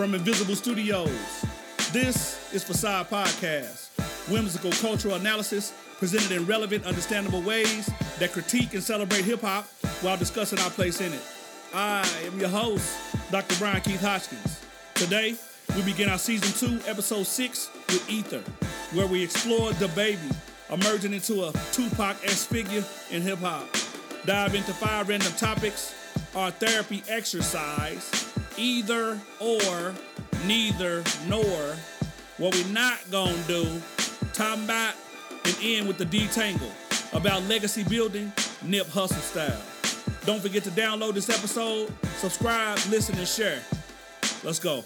from Invisible Studios. This is Facade Podcast, whimsical cultural analysis presented in relevant, understandable ways that critique and celebrate hip hop while discussing our place in it. I am your host, Dr. Brian Keith Hodgkins. Today, we begin our season two, episode six with Ether, where we explore DaBaby emerging into a Tupac esque figure in hip hop. Dive into five random topics, our therapy exercise, either or, neither nor. What we not gonna do, talking about and end with the detangle about legacy building, Nip Hussle style. Don't forget to download this episode, subscribe, listen, and share. Let's go.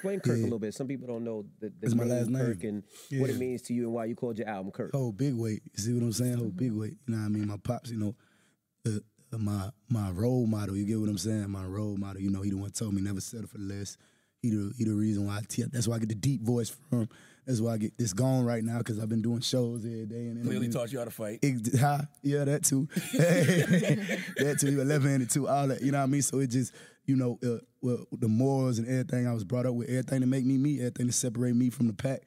Explain Kirk a little bit. Some people don't know the, the That's my name last name. Kirk and what it means to you and why you called your album Kirk. whole big weight. You see what I'm saying? Whole big weight. You know what I mean? My pops, you know, uh, uh, my my role model. You get what I'm saying? My role model. You know, he the one told me never settle for less. He the he the reason why I te- that's why I get the deep voice from. That's why I get this gone right now because I've been doing shows every day and Clearly interviews. taught you how to fight. Ex- huh? Yeah, that too. that too. You 11 handed too. All that. You know what I mean? So it just, you know, uh, well, the morals and everything I was brought up with, everything to make me me, everything to separate me from the pack,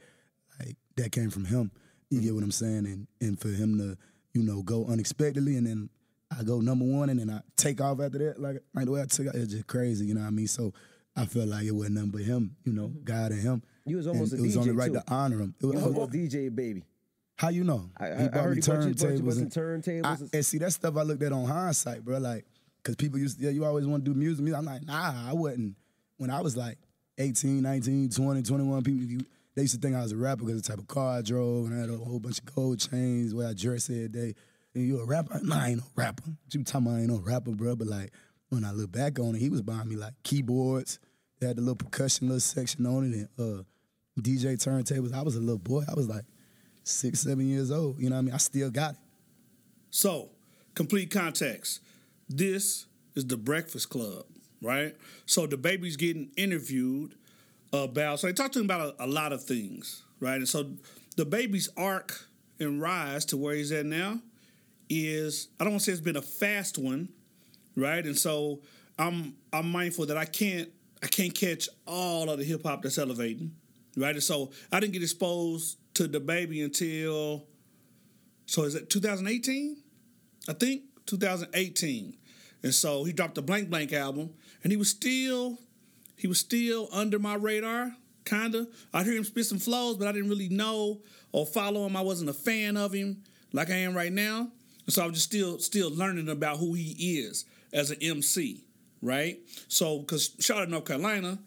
like that came from him. You get what I'm saying? And and for him to, you know, go unexpectedly and then I go number one and then I take off after that, like like the way I took out, it's just crazy. You know what I mean? So I felt like it wasn't nothing but him. You know, God and him. You was And almost a DJ. it was DJ only right too. to honor him. It You was, was almost DJ baby. how you know? I- I- I heard he brought you- brought some turntables I- and- and see, that stuff I looked at on hindsight, bro. Like, cause people used to, yeah, you always want to do music. I'm like, nah, I wasn't. When I was like 18, 19, 20, 21, people, they used to think I was a rapper because the type of car I drove and I had a whole bunch of gold chains, way I dressed every day. And you a rapper? Nah, I ain't no rapper. What you talking about? I ain't no rapper, bro. But like, when I look back on it, he was buying me like keyboards. They had the little percussion little section on it and uh, DJ turntables. I was a little boy. I was like six, seven years old. You know what I mean? I still got it. So, complete context. This is the Breakfast Club, right? So DaBaby's getting interviewed about. So they talk to him about a, a lot of things, right? And so DaBaby's arc and rise to where he's at now is I don't want to say it's been a fast one, right? And so I'm I'm mindful that I can't I can't catch all of the hip hop that's elevating, right? And so I didn't get exposed to DaBaby until so is it 2018? I think 2018. And so he dropped the Blank Blank album, and he was still, he was still under my radar, kinda. I'd hear him spit some flows, but I didn't really know or follow him. I wasn't a fan of him like I am right now. And so I was just still, still learning about who he is as an MC, right? So, because Charlotte, North Carolina,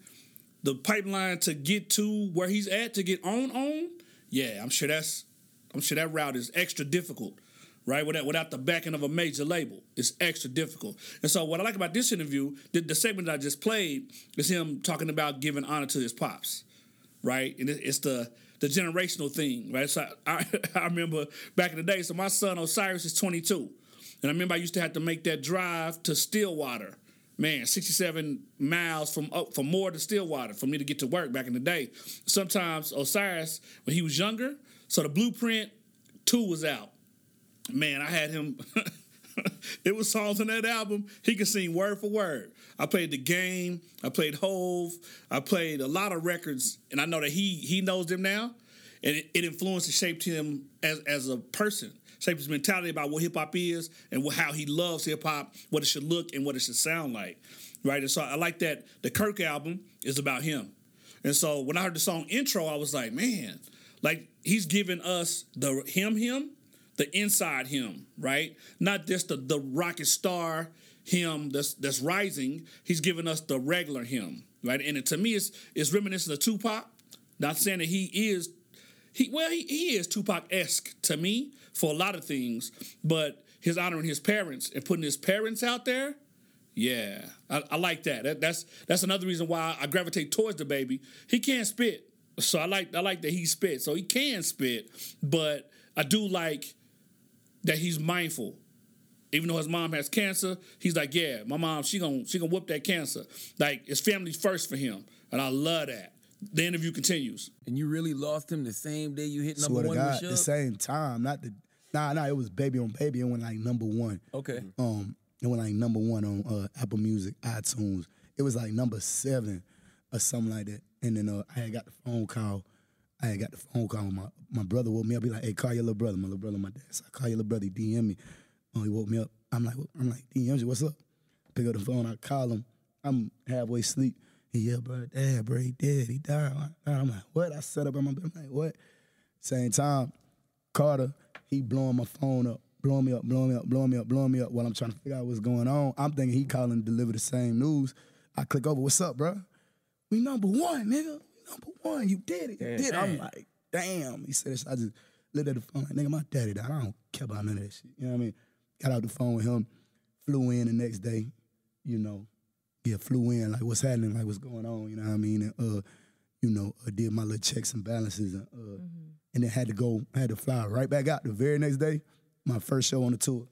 the pipeline to get to where he's at to get on on, yeah, I'm sure that's I'm sure that route is extra difficult, right? Without without the backing of a major label, it's extra difficult. And so, what I like about this interview, the, the segment that I just played, is him talking about giving honor to his pops, right? And it, it's the the generational thing, right? So I, I remember back in the day. So my son Osiris is 22, and I remember I used to have to make that drive to Stillwater. Man, 67 miles from up from Moore to Stillwater for me to get to work back in the day. Sometimes Osiris, when he was younger, so the blueprint two was out. Man, I had him. it was songs on that album. He could sing word for word. I played the game. I played Hove. I played a lot of records, and I know that he he knows them now, and it, it influenced and shaped him as as a person. Shaped his mentality about what hip hop is and what, how he loves hip hop, what it should look and what it should sound like, right? And so I like that the Kirk album is about him. And so when I heard the song intro, I was like, man, like he's giving us the him him, the inside him, right? Not just the the rocket star him that's that's rising. He's giving us the regular him, right? And it, to me, it's it's reminiscent of Tupac. Not saying that he is he well he, he is Tupac esque to me for a lot of things, but his honoring his parents and putting his parents out there. Yeah, I, I like that. that. That's that's another reason why I gravitate towards DaBaby. He can't spit, so I like I like that he spit. So he can spit, but I do like that he's mindful. Even though his mom has cancer, he's like, yeah, my mom, she gonna she gonna whoop that cancer. Like it's family first for him, and I love that. The interview continues. And you really lost him the same day you hit number Swear to one God, the same time, not the Nah, nah, it was Baby on Baby. It went like number one. Okay. Um, it went like number one on uh, Apple Music, iTunes. It was like number seven or something like that. And then uh, I had got the phone call. I had got the phone call. My my brother woke me up. He like, "Hey, call your little brother." My little brother, my dad. So I call your little brother. He DM me. Oh, he woke me up. I'm like, I'm like, DM you. What's up? Pick up the phone. I call him. I'm halfway asleep. He yeah, bro, dad, bro, he dead. He died. I'm like, what? I set up on my bed. I'm like, what? Same time, Carter, he blowing my phone up, blowing me up, blowing me up, blowing me up, blowing me up while I'm trying to figure out what's going on. I'm thinking he calling to deliver the same news. I click over, what's up, bro? We number one, nigga. We number one. You did it. You Damn. did it. I'm like, damn. He said, I just looked at the phone like, nigga, my daddy died. I don't care about none of that shit. You know what I mean? Got out the phone with him, flew in the next day, you know, yeah, flew in, like, what's happening, like, what's going on, you know what I mean? And, uh, you know, uh, did my little checks and balances and, uh, and then had to go, had to fly right back out the very next day, my first show on the tour.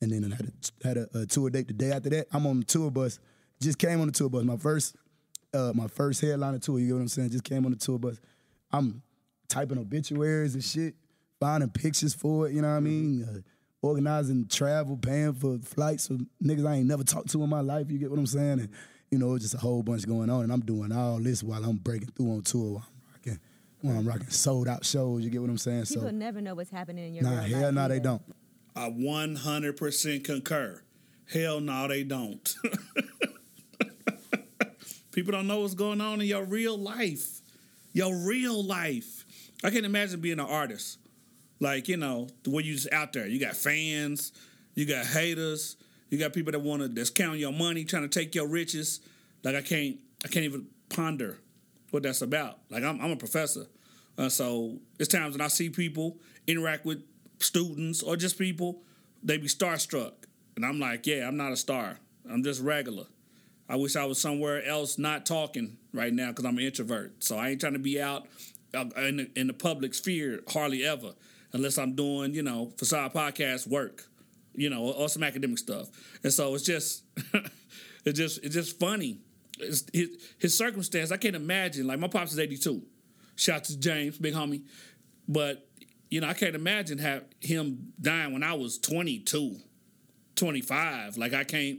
And then I had a, had a, a tour date the day after that. I'm on the tour bus, just came on the tour bus. My first, uh, my first headliner tour, you get what I'm saying? Just came on the tour bus. I'm typing obituaries and shit, finding pictures for it, you know what I mean? Uh, organizing travel, paying for flights for niggas I ain't never talked to in my life, you get what I'm saying? And, you know, it's just a whole bunch going on. And I'm doing all this while I'm breaking through on tour while I'm rocking, while I'm rocking sold out shows, you get what I'm saying? People so, never know what's happening in your life. nah, hell life no, they don't. I 100% concur. Hell no, they don't. People don't know what's going on in your real life. Your real life. I can't imagine being an artist. Like, you know, when you just out there. You got fans, you got haters, you got people that wanna that's counting your money, trying to take your riches. Like I can't I can't even ponder what that's about. Like I'm I'm a professor. Uh, so it's times when I see people interact with students or just people, they be starstruck. And I'm like, yeah, I'm not a star. I'm just regular. I wish I was somewhere else not talking right now because I'm an introvert. So I ain't trying to be out in the, in the public sphere hardly ever unless I'm doing, you know, facade podcast work, you know, or, or some academic stuff. And so it's just, it's just, it's just funny. It's, his, his circumstance, I can't imagine. Like my pops is 82. Shout to James, big homie. But, you know, I can't imagine have him dying when I was 22, 25. Like I can't,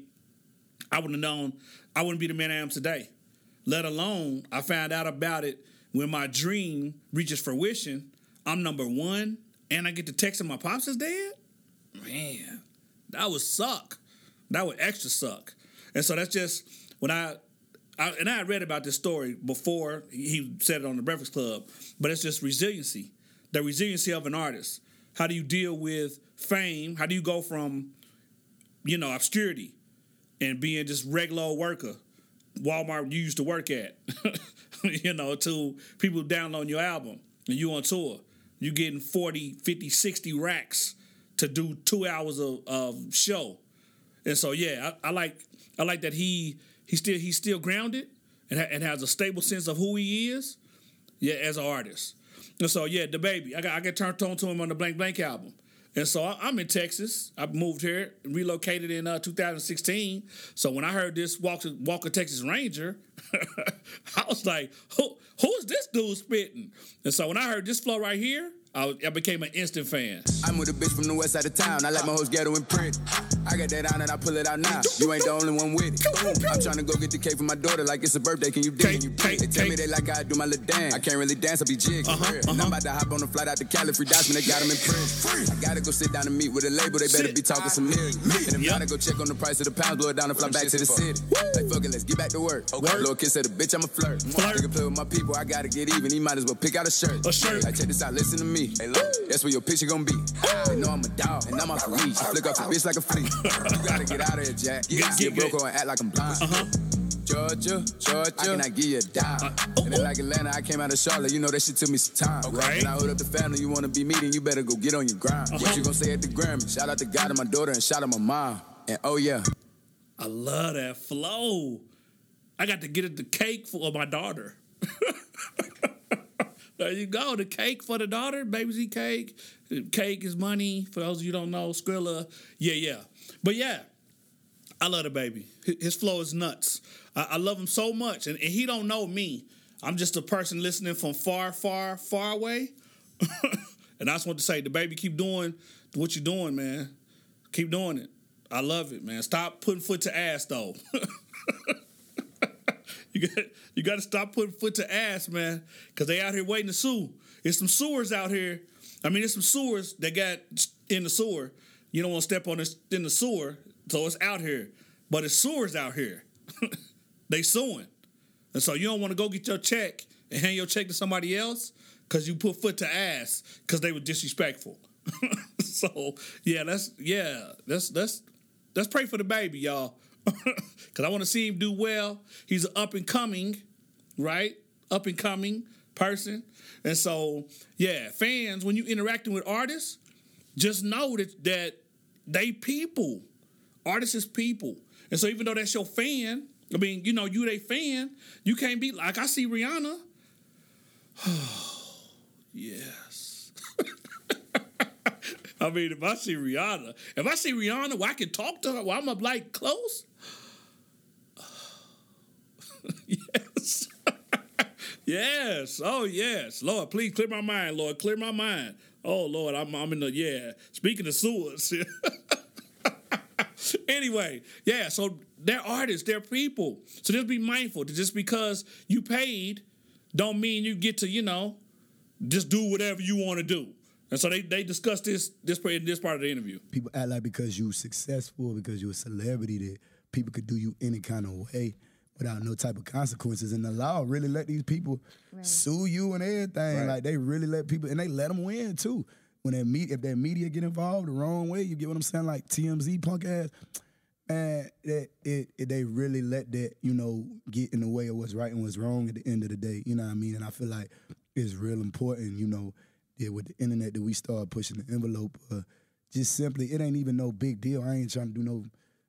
I wouldn't have known, I wouldn't be the man I am today. Let alone, I found out about it when my dream reaches fruition. I'm number one, and I get to text and my pops is dead. Man, that would suck. That would extra suck. And so that's just when I, I and I read about this story before he said it on the Breakfast Club, but it's just resiliency, the resiliency of an artist. How do you deal with fame? How do you go from, you know, obscurity and being just regular old worker, Walmart you used to work at, you know, to people downloading your album and you on tour. You getting 40, 50, 60 racks to do two hours of, of show. And so yeah, I, I like I like that he he still he's still grounded and, ha- and has a stable sense of who he is, yeah, as an artist. And so yeah, DaBaby, I got I got turned on to him on the Blank Blank album. And so I- I'm in Texas. I moved here, relocated in uh, 2016. So when I heard this Walker, Walker Texas Ranger, I was like, who, who is this dude spitting? And so when I heard this flow right here, I, was- I became an instant fan. I'm with a bitch from the west side of town. I like my hoes ghetto and pretty. I got that on and I pull it out now. You ain't the only one with it. I'm trying to go get the cake for my daughter like it's a birthday. Can you dig? Cake, cake, They tell me cake. they like I do my little dance. I can't really dance, I be jigging. Uh-huh, and uh-huh. I'm about to hop on a flight out to Cali, free dots when they got them in prison. I gotta go sit down and meet with a label, they better Sit. be talking some millions. And if Yep. not, I go check on the price of the pounds, blow it down and fly back to the city. Like fuck it, let's get back to work. Blow a kiss at a bitch, I'm a flirt. Flirt. Nigga play with my people, I gotta get even. He might as well pick out a shirt. A shirt. Like check this out, listen to me. Hey, look, that's where your picture gonna be. They know I'm a dog, and I'm off the leash. I flick off the bitch like a flea. You gotta get out of here, Jack. Get- Get, get broke good. or act like I'm blind. Uh-huh. Georgia, Georgia, and I cannot give you a dime. oh, and then oh. like Atlanta, I came out of Charlotte, you know that shit took me some time. Right. And I hold up the family, you wanna be meeting, you better go get on your grind. Uh-huh. What you gonna say at the Grammy? Shout out to God and my daughter, and shout out my mom. And oh yeah, I love that flow. I got to get it the cake for my daughter. there you go. The cake for the daughter. Baby's eat cake. Cake is money. For those of you don't know, Skrilla. Yeah, yeah. But yeah, I love DaBaby. His flow is nuts. I, I love him so much. And, and he don't know me. I'm just a person listening from far, far, far away. And I just want to say, DaBaby, keep doing what you're doing, man. Keep doing it. I love it, man. Stop putting foot to ass, though. you got you got to stop putting foot to ass, man, because they out here waiting to sue. There's some sewers out here. I mean, there's some sewers that got in the sewer. You don't want to step on this in the sewer, so it's out here. But it's sewers out here. they suing, and so you don't want to go get your check and hand your check to somebody else because you put foot to ass because they were disrespectful. so yeah, that's yeah, that's that's let's pray for DaBaby, y'all. Cause I want to see him do well. He's an up and coming, right? Up and coming person. And so, yeah, fans, when you're interacting with artists, just know that that they people. Artists is people. And so even though that's your fan, I mean, you know, you they fan, you can't be like I see Rihanna. yes. I mean, if I see Rihanna, if I see Rihanna, well, I can talk to her while I'm up like close. yes. yes. Oh, yes. Lord, please clear my mind, Lord. Clear my mind. Oh, Lord, I'm, I'm in the, yeah. Speaking of sewers. anyway, yeah, so they're artists, they're people. So just be mindful just because you paid don't mean you get to, you know, just do whatever you want to do. And so they they discussed this this in this part of the interview. People act like because you're successful, because you're a celebrity, that people could do you any kind of way without no type of consequences. And the law really let these people right. sue you and everything. Right. Like they really let people, and they let them win too. When that meet, if that media get involved the wrong way, you get what I'm saying? Like TMZ punk ass, and that it, it, they really let that you know get in the way of what's right and what's wrong at the end of the day. You know what I mean? And I feel like it's real important. You know yeah, with the internet that we started pushing the envelope. Uh, just simply, it ain't even no big deal. I ain't trying to do no,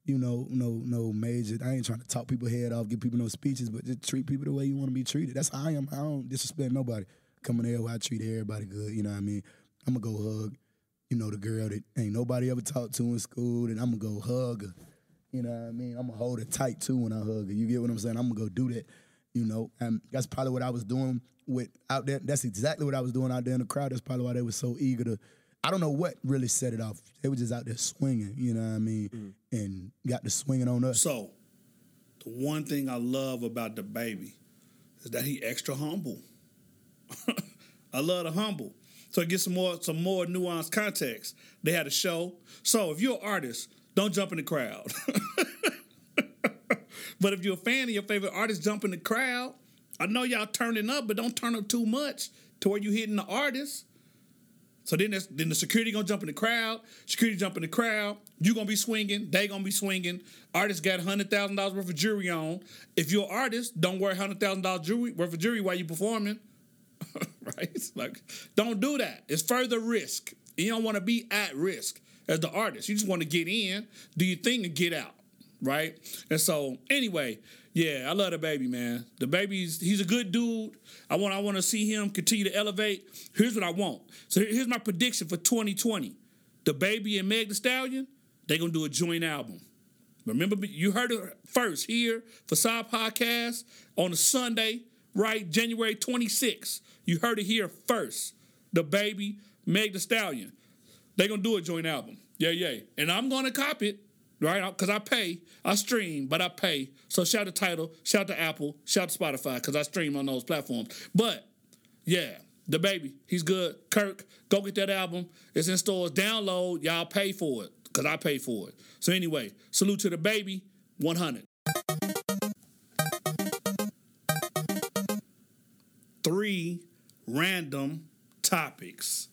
you know, no no major. I ain't trying to talk people head off, give people no speeches, but just treat people the way you want to be treated. That's how I am. I don't disrespect nobody. Coming there I treat everybody good. You know what I mean? I'm gonna go hug, you know, the girl that ain't nobody ever talked to in school, and I'm gonna go hug her. You know what I mean? I'm gonna hold her tight too when I hug her. You get what I'm saying? I'm gonna go do that. You know, and that's probably what I was doing with out there. That's exactly what I was doing out there in the crowd. That's probably why they were so eager to. I don't know what really set it off. They were just out there swinging, you know what I mean, mm-hmm. and got the swinging on us. So, the one thing I love about DaBaby is that he extra humble. I love the humble. So to get some more some more nuanced context, they had a show. So if you're an artist, don't jump in the crowd. but if you're a fan of your favorite artist, jump in the crowd I know y'all turning up, but don't turn up too much to where you hitting the artist. So then, then the security gonna jump in the crowd. Security jump in the crowd. You gonna be swinging. They gonna be swinging. Artist got hundred thousand dollars worth of jewelry on. If you're an artist, don't wear hundred thousand dollars jewelry worth of jewelry while you performing. right? Like, don't do that. It's further risk. You don't want to be at risk as the artist. You just want to get in, do your thing, and get out. Right? And so, anyway, yeah, I love DaBaby, man. DaBaby's he's a good dude. I want I want to see him continue to elevate. Here's what I want. So here's my prediction for 2020. DaBaby and Meg the Stallion, they're gonna do a joint album. Remember, you heard it first here Facade Podcast on a Sunday, right? January 26th. You heard it here first. DaBaby, Meg the Stallion. They're gonna do a joint album. Yeah, yeah. And I'm gonna cop it right? Because I pay, I stream, but I pay. So shout to Tidal, shout to Apple, shout to Spotify, because I stream on those platforms. But yeah, DaBaby, he's good. Kirk, go get that album. It's in stores. Download, y'all pay for it, because I pay for it. So anyway, salute to DaBaby, 100. Three random topics.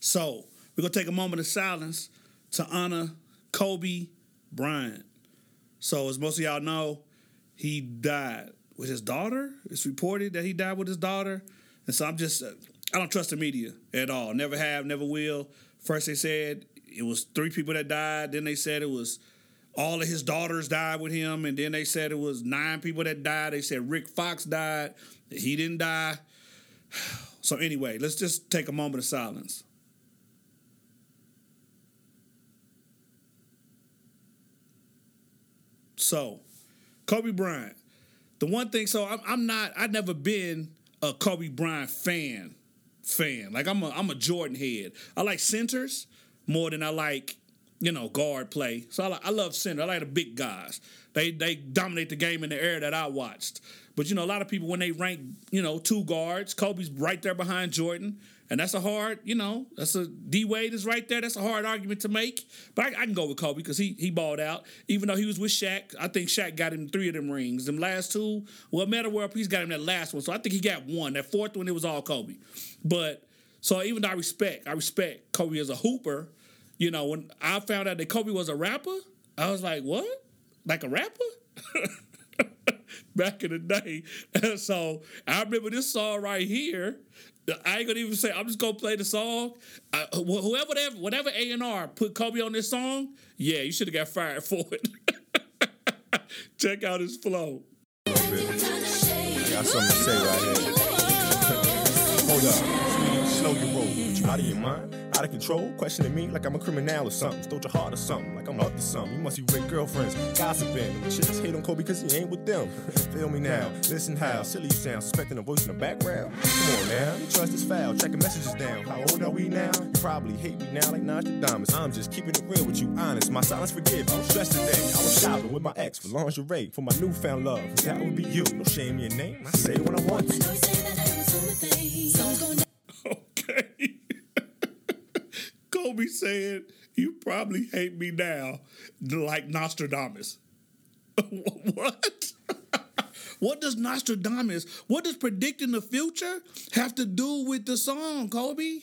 So we're going to take a moment of silence to honor Kobe Bryant. So as most of y'all know, he died with his daughter. It's reported that he died with his daughter, and so I'm just uh, I don't trust the media at all. Never have, never will. First they said it was three people that died. Then they said it was all of his daughters died with him, and then they said it was nine people that died. They said Rick Fox died. He didn't die. So anyway, let's just take a moment of silence. So, Kobe Bryant. The one thing, so I'm, I'm not, I've never been a Kobe Bryant fan fan. Like I'm a I'm a Jordan head. I like centers more than I like you know guard play. So I, like, I love center. I like the big guys. They they dominate the game in the era that I watched. But you know a lot of people when they rank you know two guards, Kobe's right there behind Jordan. And that's a hard, you know, that's a D Wade is right there. That's a hard argument to make. But I, I can go with Kobe because he he balled out. Even though he was with Shaq, I think Shaq got him three of them rings. Them last two, well, Metta World Peace got him that last one. So I think he got one. That fourth one, it was all Kobe. But so even though I respect, I respect Kobe as a hooper. You know, when I found out that Kobe was a rapper, I was like, what? Like a rapper? Back in the day. So I remember this song right here. I ain't gonna even say. I'm just gonna play the song. I, whoever, whatever, whatever A and R put Kobe on this song, yeah, you should have got fired for it. Check out his flow. Got something to say right here. Hold up, slow your roll. You out of your mind? Out of control, questioning me like I'm a criminal or something. Stole your heart or something, like I'm up to something. You must be with girlfriends, gossiping. The chicks hate on Kobe because he ain't with them. Feel me now, listen how silly you sound, suspecting a voice in the background. Come on now, you trust is foul, checking messages down. How old are we now? You probably hate me now like Nostradamus. I'm just keeping it real with you, honest. My silence forgive. I was stressed today. I was shopping with my ex for lingerie for my newfound love. That would be you. No shame in your name. I say what I want. Kobe said, You probably hate me now like Nostradamus. what? what does Nostradamus, what does predicting the future have to do with the song, Kobe?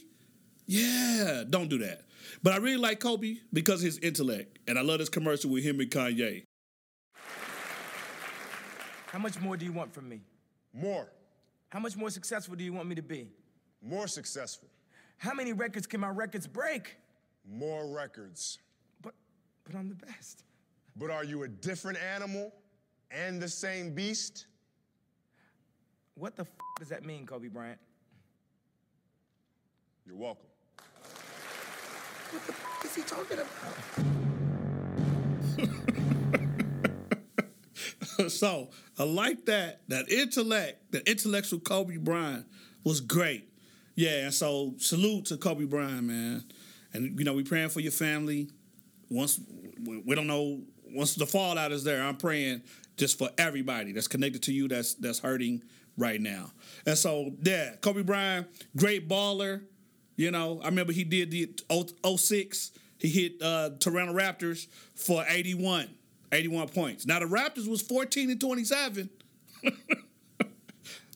Yeah, don't do that. But I really like Kobe because of his intellect. And I love this commercial with him and Kanye. How much more do you want from me? More. How much more successful do you want me to be? More successful. How many records can my records break? More records. But but I'm the best. But are you a different animal and the same beast? What the f- does that mean, Kobe Bryant? You're welcome. What the f- is he talking about? so I like that. That intellect, that intellectual Kobe Bryant was great. Yeah, and so salute to Kobe Bryant, man. And you know, we praying for your family. Once we don't know once the fallout is there, I'm praying just for everybody that's connected to you that's that's hurting right now. And so yeah, Kobe Bryant, great baller. You know, I remember he did the 06. He hit uh, Toronto Raptors for 81, 81 points. Now the Raptors was 14 and 27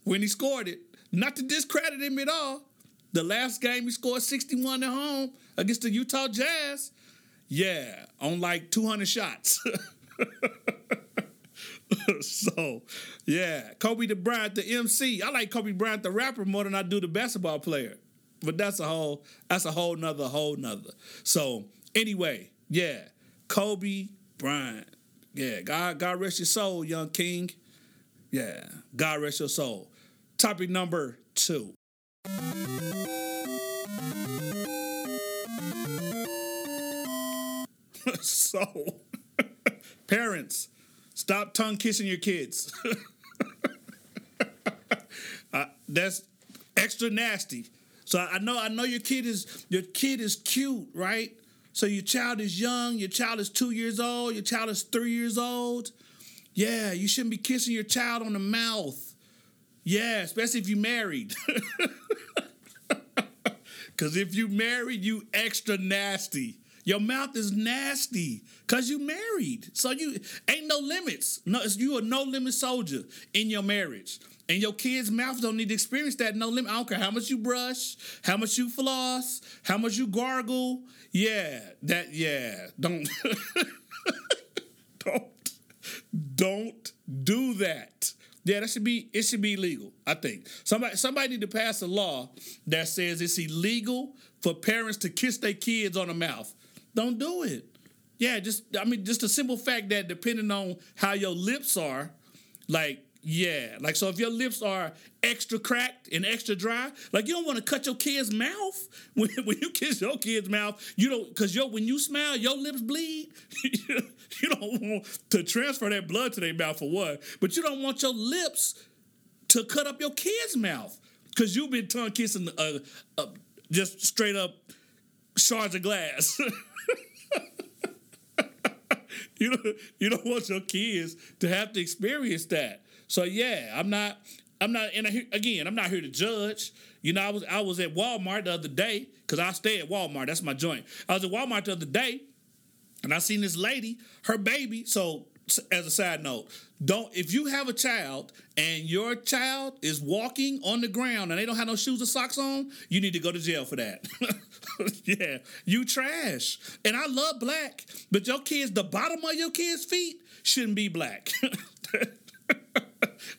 when he scored it. Not to discredit him at all. The last game he scored 61 at home against the Utah Jazz. Yeah, on like 200 shots. so, yeah, Kobe Bryant, the MC. I like Kobe Bryant, the rapper, more than I do the basketball player. But that's a whole, that's a whole nother, whole nother. So, anyway, yeah, Kobe Bryant. Yeah, God, God rest your soul, young king. Yeah, God rest your soul. Topic number two. So, parents, stop tongue kissing your kids. uh, that's extra nasty. So I know I know your kid is your kid is cute, right? So your child is young, your child is two years old, your child is three years old. Yeah, you shouldn't be kissing your child on the mouth. Yeah, especially if you married. Cause if you married, you extra nasty. Your mouth is nasty because you married. So you ain't no limits. No, you a no limit soldier in your marriage. And your kids' mouth don't need to experience that no limit. I don't care how much you brush, how much you floss, how much you gargle. Yeah, that yeah. Don't don't don't do that. Yeah, that should be it should be legal, I think. Somebody somebody need to pass a law that says it's illegal for parents to kiss their kids on the mouth. Don't do it. Yeah, just I mean, just a simple fact that depending on how your lips are, like yeah, like so if your lips are extra cracked and extra dry, like you don't want to cut your kid's mouth when, when you kiss your kid's mouth. You don't because your when you smile, your lips bleed. you don't want to transfer that blood to their mouth for what, but you don't want your lips to cut up your kid's mouth. because you've been tongue kissing uh, uh, just straight up shards of glass. you don't you don't want your kids to have to experience that. So yeah, I'm not I'm not and again I'm not here to judge. You know, I was I was at Walmart the other day because I stay at Walmart. That's my joint. I was at Walmart the other day, and I seen this lady, her baby. So as a side note, don't if you have a child and your child is walking on the ground and they don't have no shoes or socks on, you need to go to jail for that. yeah, you trash. And I love black, but your kids, the bottom of your kids' feet shouldn't be black.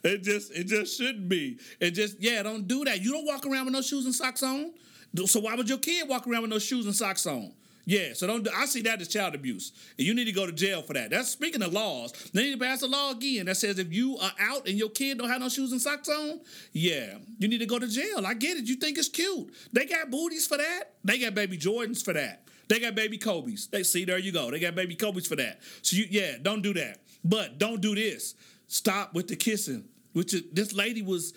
it just it just shouldn't be. It just yeah, don't do that. You don't walk around with no shoes and socks on. So why would your kid walk around with no shoes and socks on? Yeah, so don't. I see that as child abuse, and you need to go to jail for that. That's speaking of laws. They need to pass a law again that says if you are out and your kid don't have no shoes and socks on, yeah, you need to go to jail. I get it. You think it's cute? They got booties for that. They got baby Jordans for that. They got baby Kobe's. They see there you go. They got baby Kobe's for that. So you yeah, don't do that. But don't do this. Stop with the kissing. Which is, this lady was.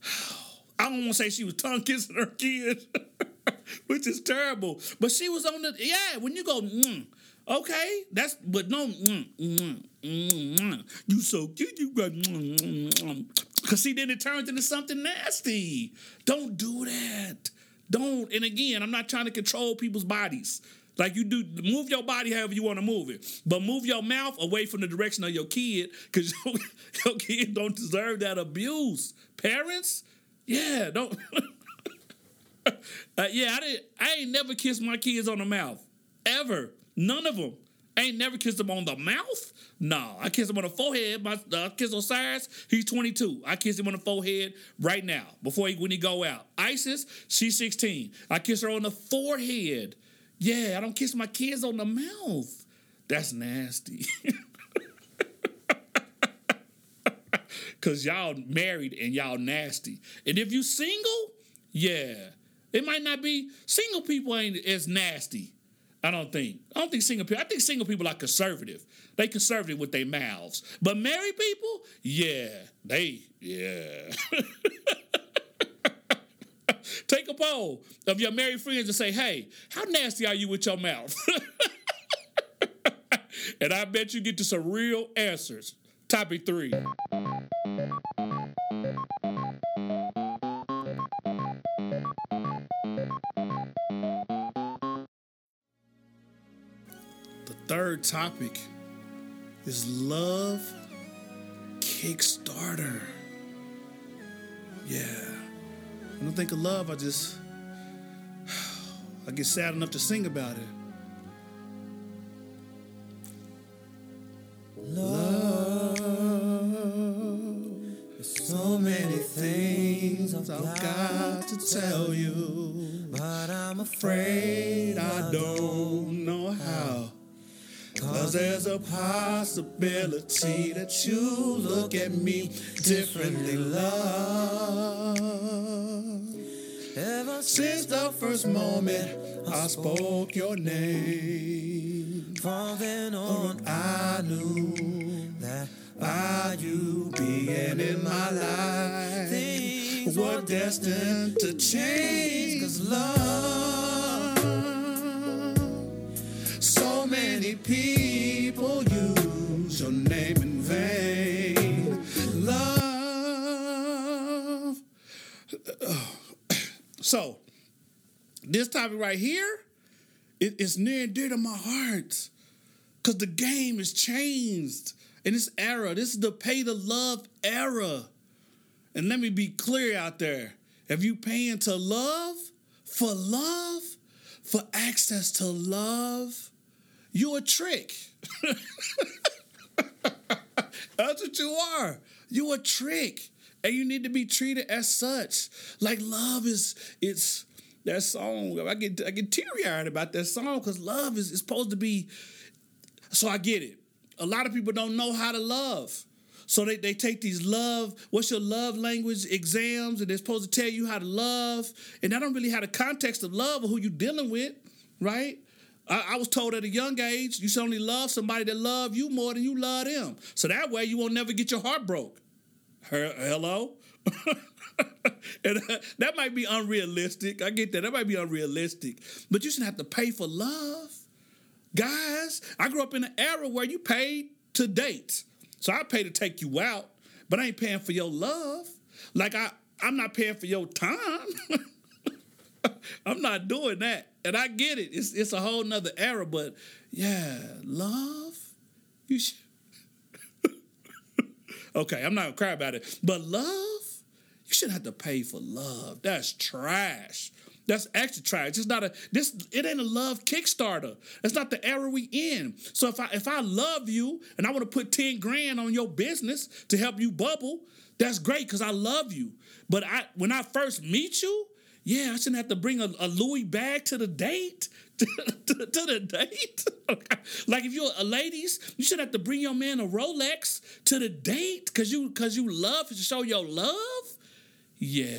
I don't want to say she was tongue kissing her kid. which is terrible. But she was on the yeah. When you go, mm, okay, that's but no, mm, mm, mm, mm. you so cute. You got because see, then it turns into something nasty. Don't do that. Don't. And again, I'm not trying to control people's bodies. Like you do, move your body however you want to move it, but move your mouth away from the direction of your kid because your, your kid don't deserve that abuse. Parents, yeah, don't. uh, yeah, I didn't. I ain't never kissed my kids on the mouth ever. None of them. I ain't never kissed them on the mouth. No, I kissed him on the forehead. My uh, kiss Osiris, he's 22. I kissed him on the forehead right now before he when he go out. Isis, she's 16. I kiss her on the forehead. Yeah, I don't kiss my kids on the mouth. That's nasty. Cause y'all married and y'all nasty. And if you single, yeah, it might not be single people ain't as nasty. I don't think. I don't think single people. I think single people are conservative. They conservative with their mouths. But married people, yeah, they yeah. Take a poll of your married friends and say, "Hey, how nasty are you with your mouth?" and I bet you get to some real answers. Topic three. Third topic is love Kickstarter. Yeah. When I think of love, I just I get sad enough to sing about it. Love, so many things I've got to tell you, but I'm afraid I don't know how. Cause there's a possibility that you look at me differently, love. Ever since the first moment I spoke your name, from then on I knew that by you being in my life, were destined to change. Cause love so many people use your name in vain. Love. So, this topic right here it is near and dear to my heart because the game has changed in this era. This is the pay to love era. And let me be clear out there if you paying to love, for love, for access to love, you a trick. That's what you are. You a trick. And you need to be treated as such. Like love is it's that song. I get I get teary eyed about that song because love is, is supposed to be so I get it. A lot of people don't know how to love. So they, they take these love, what's your love language exams, and they're supposed to tell you how to love. And I don't really have the context of love or who you're dealing with, right? I, I, was told at a young age you should only love somebody that love you more than you love them. So that way you won't never get your heart broke. Hello? and uh, that might be unrealistic. I get that. That might be unrealistic. But you shouldn't have to pay for love. Guys, I grew up in an era where you paid to date. So I pay to take you out, but I ain't paying for your love. Like I, I'm not paying for your time. I'm not doing that. And I get it. It's it's a whole nother era, but yeah, love. You should Okay, I'm not gonna cry about it. But love, you shouldn't have to pay for love. That's trash. That's extra trash. It's not a this. It ain't a love Kickstarter. That's not the era we in. So if I if I love you and I want to put ten grand on your business to help you bubble, that's great because I love you. But I when I first meet you, yeah, I shouldn't have to bring a, a Louis bag to the date. to, to, to the date. like if you're a ladies, you should have to bring your man a Rolex to the date because you because you love to show your love. Yeah,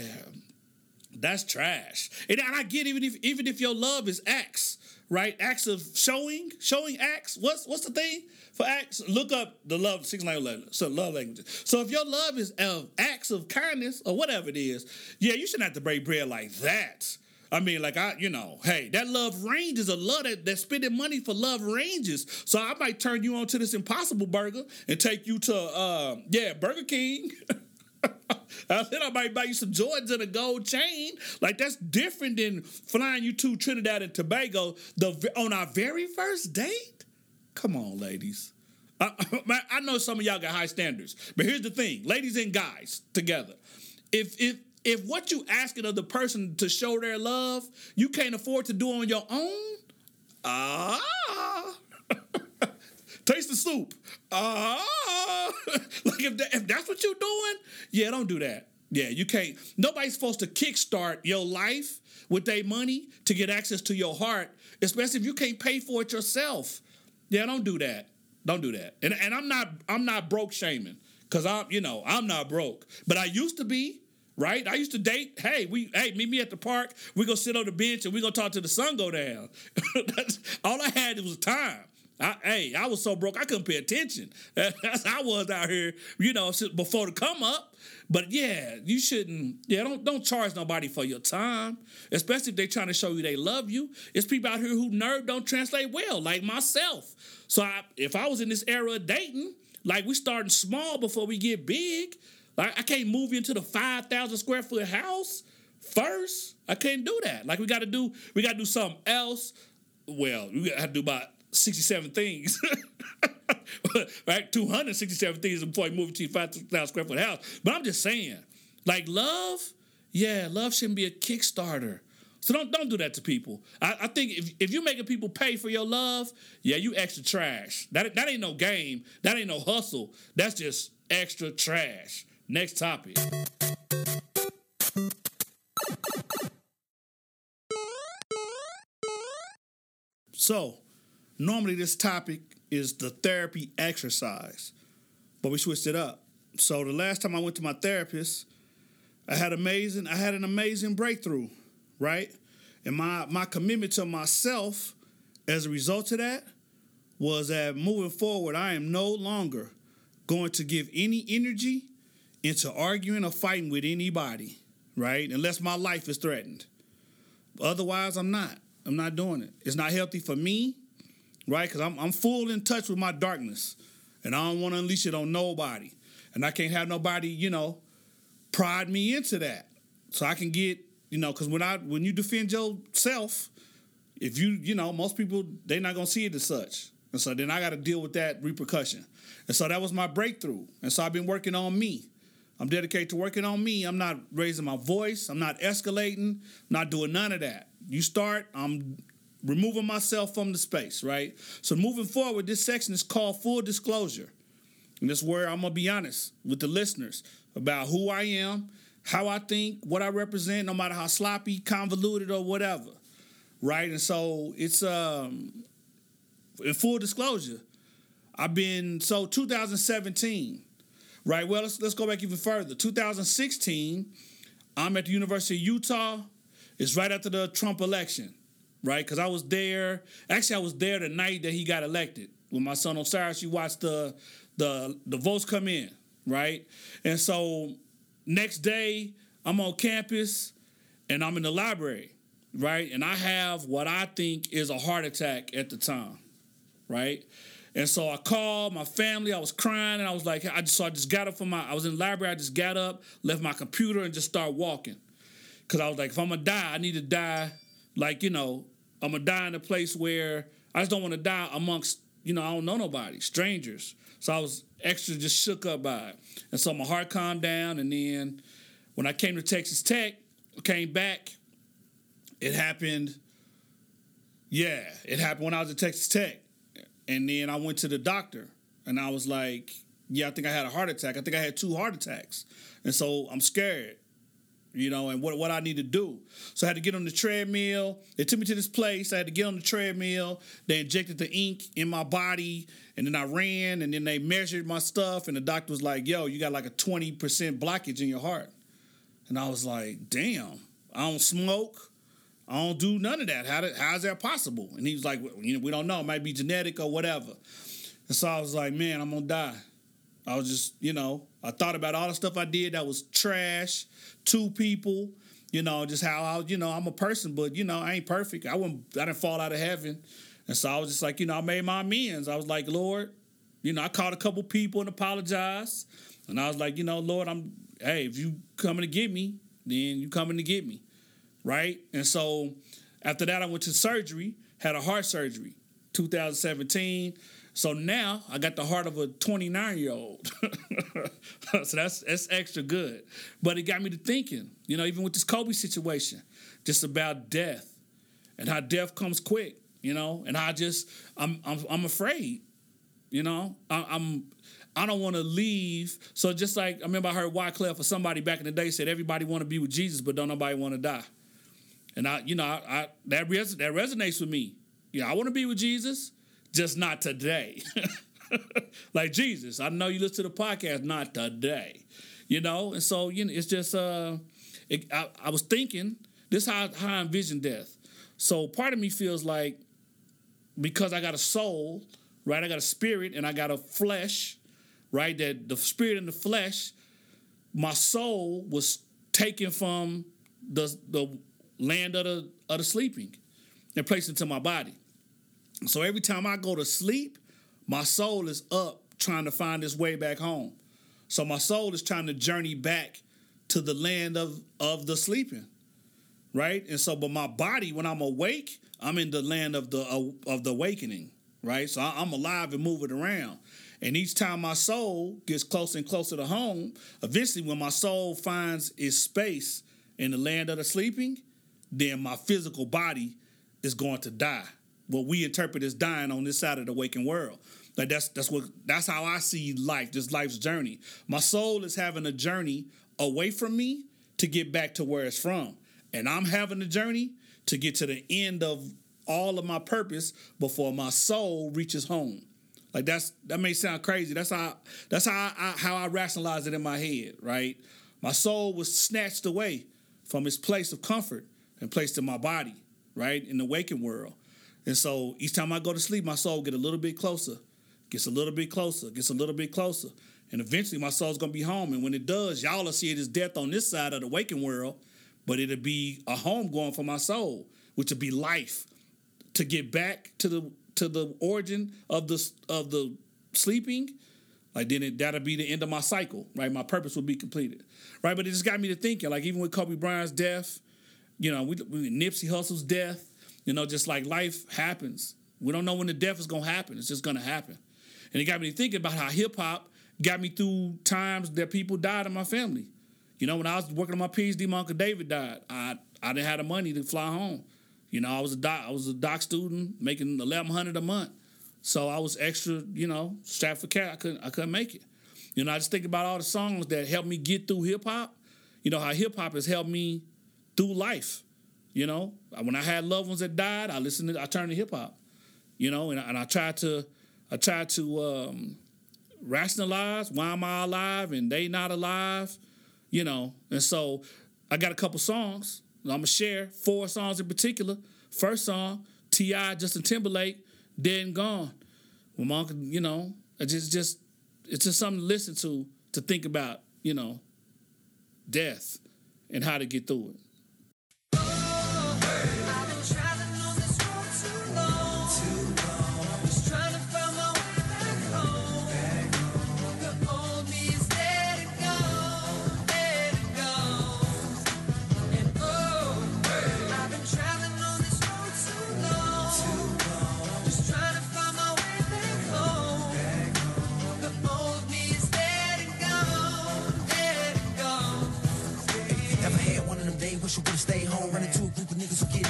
that's trash. And I get even if even if your love is acts, right? Acts of showing, showing acts. What's what's the thing for acts? Look up the love six language. So love languages. So if your love is of acts of kindness or whatever it is, yeah, you shouldn't have to break bread like that. I mean, like I, you know, hey, that love range is a lot that that's spending money for love ranges. So I might turn you on to this Impossible Burger and take you to, uh, yeah, Burger King. I said I might buy you some Jordans and a gold chain. Like that's different than flying you to Trinidad and Tobago the on our very first date. Come on, ladies. I, I know some of y'all got high standards, but here's the thing, ladies and guys together. If if if what you asking of the person to show their love, you can't afford to do on your own, ah. Taste the soup. Ah, like if, that, if that's what you're doing, yeah, don't do that. Yeah, you can't. Nobody's supposed to kickstart your life with their money to get access to your heart, especially if you can't pay for it yourself. Yeah, don't do that. Don't do that. And and I'm not I'm not broke shaming because I'm you know I'm not broke, but I used to be right? I used to date. Hey, we hey meet me at the park. We gonna sit on the bench and we gonna talk to the sun go down. All I had was time. I, hey, I was so broke I couldn't pay attention. That's I was out here, you know, before the come up. But yeah, you shouldn't. Yeah, don't don't charge nobody for your time, especially if they're trying to show you they love you. It's people out here who nerve don't translate well, like myself. So I, if I was in this era of dating, like we starting small before we get big. Like I can't move into the five thousand square foot house first. I can't do that. Like we got to do, we got to do something else. Well, we got to do about 67 things. right? 267 things before you move to your 5,000 square foot house. But I'm just saying, like love, yeah, love shouldn't be a Kickstarter. So don't don't do that to people. I, I think if, if you're making people pay for your love, yeah, you extra trash. That that ain't no game. That ain't no hustle. That's just extra trash. Next topic. So, normally this topic is the therapy exercise, but we switched it up. So the last time I went to my therapist, I had amazing I had an amazing breakthrough, right? And my my commitment to myself as a result of that was that moving forward, I am no longer going to give any energy into arguing or fighting with anybody, right? Unless my life is threatened. Otherwise, I'm not. I'm not doing it. It's not healthy for me right? Because I'm, I'm full in touch with my darkness and I don't want to unleash it on nobody. And I can't have nobody, you know, prod me into that. So I can get, you know, because when I when you defend yourself, if you, you know, most people they're not gonna see it as such. And so then I got to deal with that repercussion. And so that was my breakthrough. And so I've been working on me. I'm dedicated to working on me. I'm not raising my voice. I'm not escalating. I'm not doing none of that. You start, I'm removing myself from the space, right? So moving forward, this section is called full disclosure. And this where I'm gonna be honest with the listeners about who I am, how I think, what I represent, no matter how sloppy, convoluted, or whatever. Right? And so it's um in full disclosure, I've been so 2017, right? Well, let's let's go back even further. 2016, I'm at the University of Utah. It's right after the Trump election right? Because I was there. Actually, I was there the night that he got elected. With my son Osiris, you watched the the the votes come in, right? And so next day, I'm on campus and I'm in the library, right? And I have what I think is a heart attack at the time, right? And so I called my family. I was crying, and I was like, I just so I just got up from my. I was in the library. I just got up, left my computer, and just started walking, because I was like, if I'm gonna die, I need to die, like you know, I'm gonna die in a place where I just don't want to die amongst you know I don't know nobody, strangers. So I was extra just shook up by it, and so my heart calmed down. And then when I came to Texas Tech, came back, it happened. Yeah, it happened when I was at Texas Tech. And then I went to the doctor and I was like, yeah, I think I had a heart attack. I think I had two heart attacks. And so I'm scared, you know, and what, what I need to do. So I had to get on the treadmill. They took me to this place. I had to get on the treadmill. They injected the ink in my body. And then I ran and then they measured my stuff. And the doctor was like, yo, you got like a 20% blockage in your heart. And I was like, damn, I don't smoke. I don't do none of that. How did, how's that possible? And he was like, you know, we don't know. It might be genetic or whatever. And so I was like, man, I'm gonna die. I was just, you know, I thought about all the stuff I did that was trash, two people, you know, just how I, you know, I'm a person, but you know, I ain't perfect. I wouldn't, I didn't fall out of heaven, and so I was just like, you know, I made my amends. I was like, Lord, you know, I called a couple people and apologized, and I was like, you know, Lord, I'm, hey, if you coming to get me, then you coming to get me right? And so after that, I went to surgery, had a heart surgery, 2017. So now I got the heart of a 29 year old. so that's that's extra good. But it got me to thinking, you know, even with this Kobe situation, just about death and how death comes quick, you know, and I just I'm I'm, I'm afraid, you know, I, I'm I don't want to leave. So just like I remember I heard Wyclef or somebody back in the day said everybody want to be with Jesus, but don't nobody want to die. And I, you know, I, I that res- that resonates with me. Yeah, I want to be with Jesus, just not today. like Jesus, I know you listen to the podcast, not today. You know, and so you know, it's just uh, it, I, I was thinking this how how I envision death. So part of me feels like because I got a soul, right? I got a spirit and I got a flesh, right? That the spirit and the flesh, my soul was taken from the the land of the of the sleeping and placed into my body. So every time I go to sleep, my soul is up trying to find its way back home. So my soul is trying to journey back to the land of of the sleeping. Right? And so but my body when I'm awake, I'm in the land of the of the awakening, right? So I'm alive and moving around. And each time my soul gets closer and closer to home, eventually when my soul finds its space in the land of the sleeping, then my physical body is going to die. What we interpret as dying on this side of the waking world. Like that's that's what that's how I see life, this life's journey. My soul is having a journey away from me to get back to where it's from. And I'm having a journey to get to the end of all of my purpose before my soul reaches home. Like that's that may sound crazy. That's how that's how I, how I rationalize it in my head, right? My soul was snatched away from its place of comfort and placed in my body, right? In the waking world. And so each time I go to sleep, my soul get a little bit closer, gets a little bit closer, gets a little bit closer. And eventually my soul's gonna be home. And when it does, y'all will see it as death on this side of the waking world, but it'll be a home going for my soul, which will be life. To get back to the to the origin of the of the sleeping, like then it, that'll be the end of my cycle, right? My purpose will be completed, right? But it just got me to thinking, like even with Kobe Bryant's death, you know, we, we Nipsey Hussle's death. You know, just like life happens. We don't know when the death is gonna happen. It's just gonna happen. And it got me thinking about how hip hop got me through times that people died in my family. You know, when I was working on my PhD, my uncle David died. I I didn't have the money to fly home. You know, I was a doc, I was a doc student making eleven hundred a month. So I was extra, you know, strapped for cash. I couldn't I couldn't make it. You know, I just think about all the songs that helped me get through hip hop. You know, how hip hop has helped me through life. You know, when I had loved ones that died, I listened to, I turned to hip hop. You know, and, and I tried to, I tried to um, rationalize why am I alive and they not alive. You know, and so I got a couple songs. I'm gonna share four songs in particular. First song, T.I. Justin Timberlake, Dead and Gone. When my you know, it's just just it's just something to listen to, to think about, you know, death and how to get through it.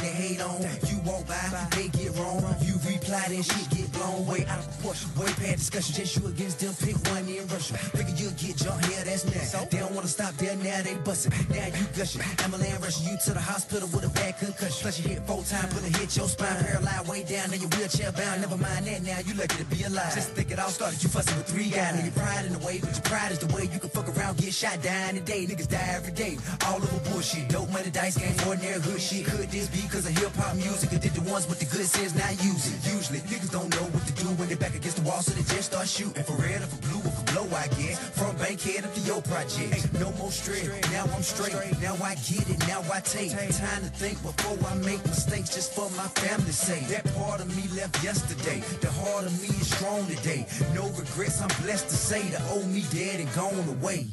Their hate on. You walk by, they get wrong. You reply, then shit get blown way out of proportion. Way past discussion, just you against them. Pick one in Russia. Figure you'll get jumped here, that's now. They don't wanna stop there, now they bustin'. Now you gushing. Ambulance rushing you to the hospital with a bad concussion. Plus you hit four times, put a hit your spine. Paralyzed way down, now you wheelchair bound. Never mind that now, you lucky to be alive. Just think it all started, you fussing with three guys. Now your pride in the way, but your pride is the way you can fuck around, get shot, die in a day. Niggas die every day. All over bullshit. Dope money, dice game, ordinary hood shit. Could this be cause of hip hop music? Did the ones with the good sense not use it? Usually, niggas don't know what to do when they're back against the wall, so they just start shooting. For red or for blue or for blow, I guess. From Bankhead up to your project. Ain't no more straight. Now I'm straight. Now I get it. Now I take time to think before I make mistakes just for my family's sake. That part of me left yesterday. The heart of me is strong today. No regrets, I'm blessed to say the old me dead and gone away.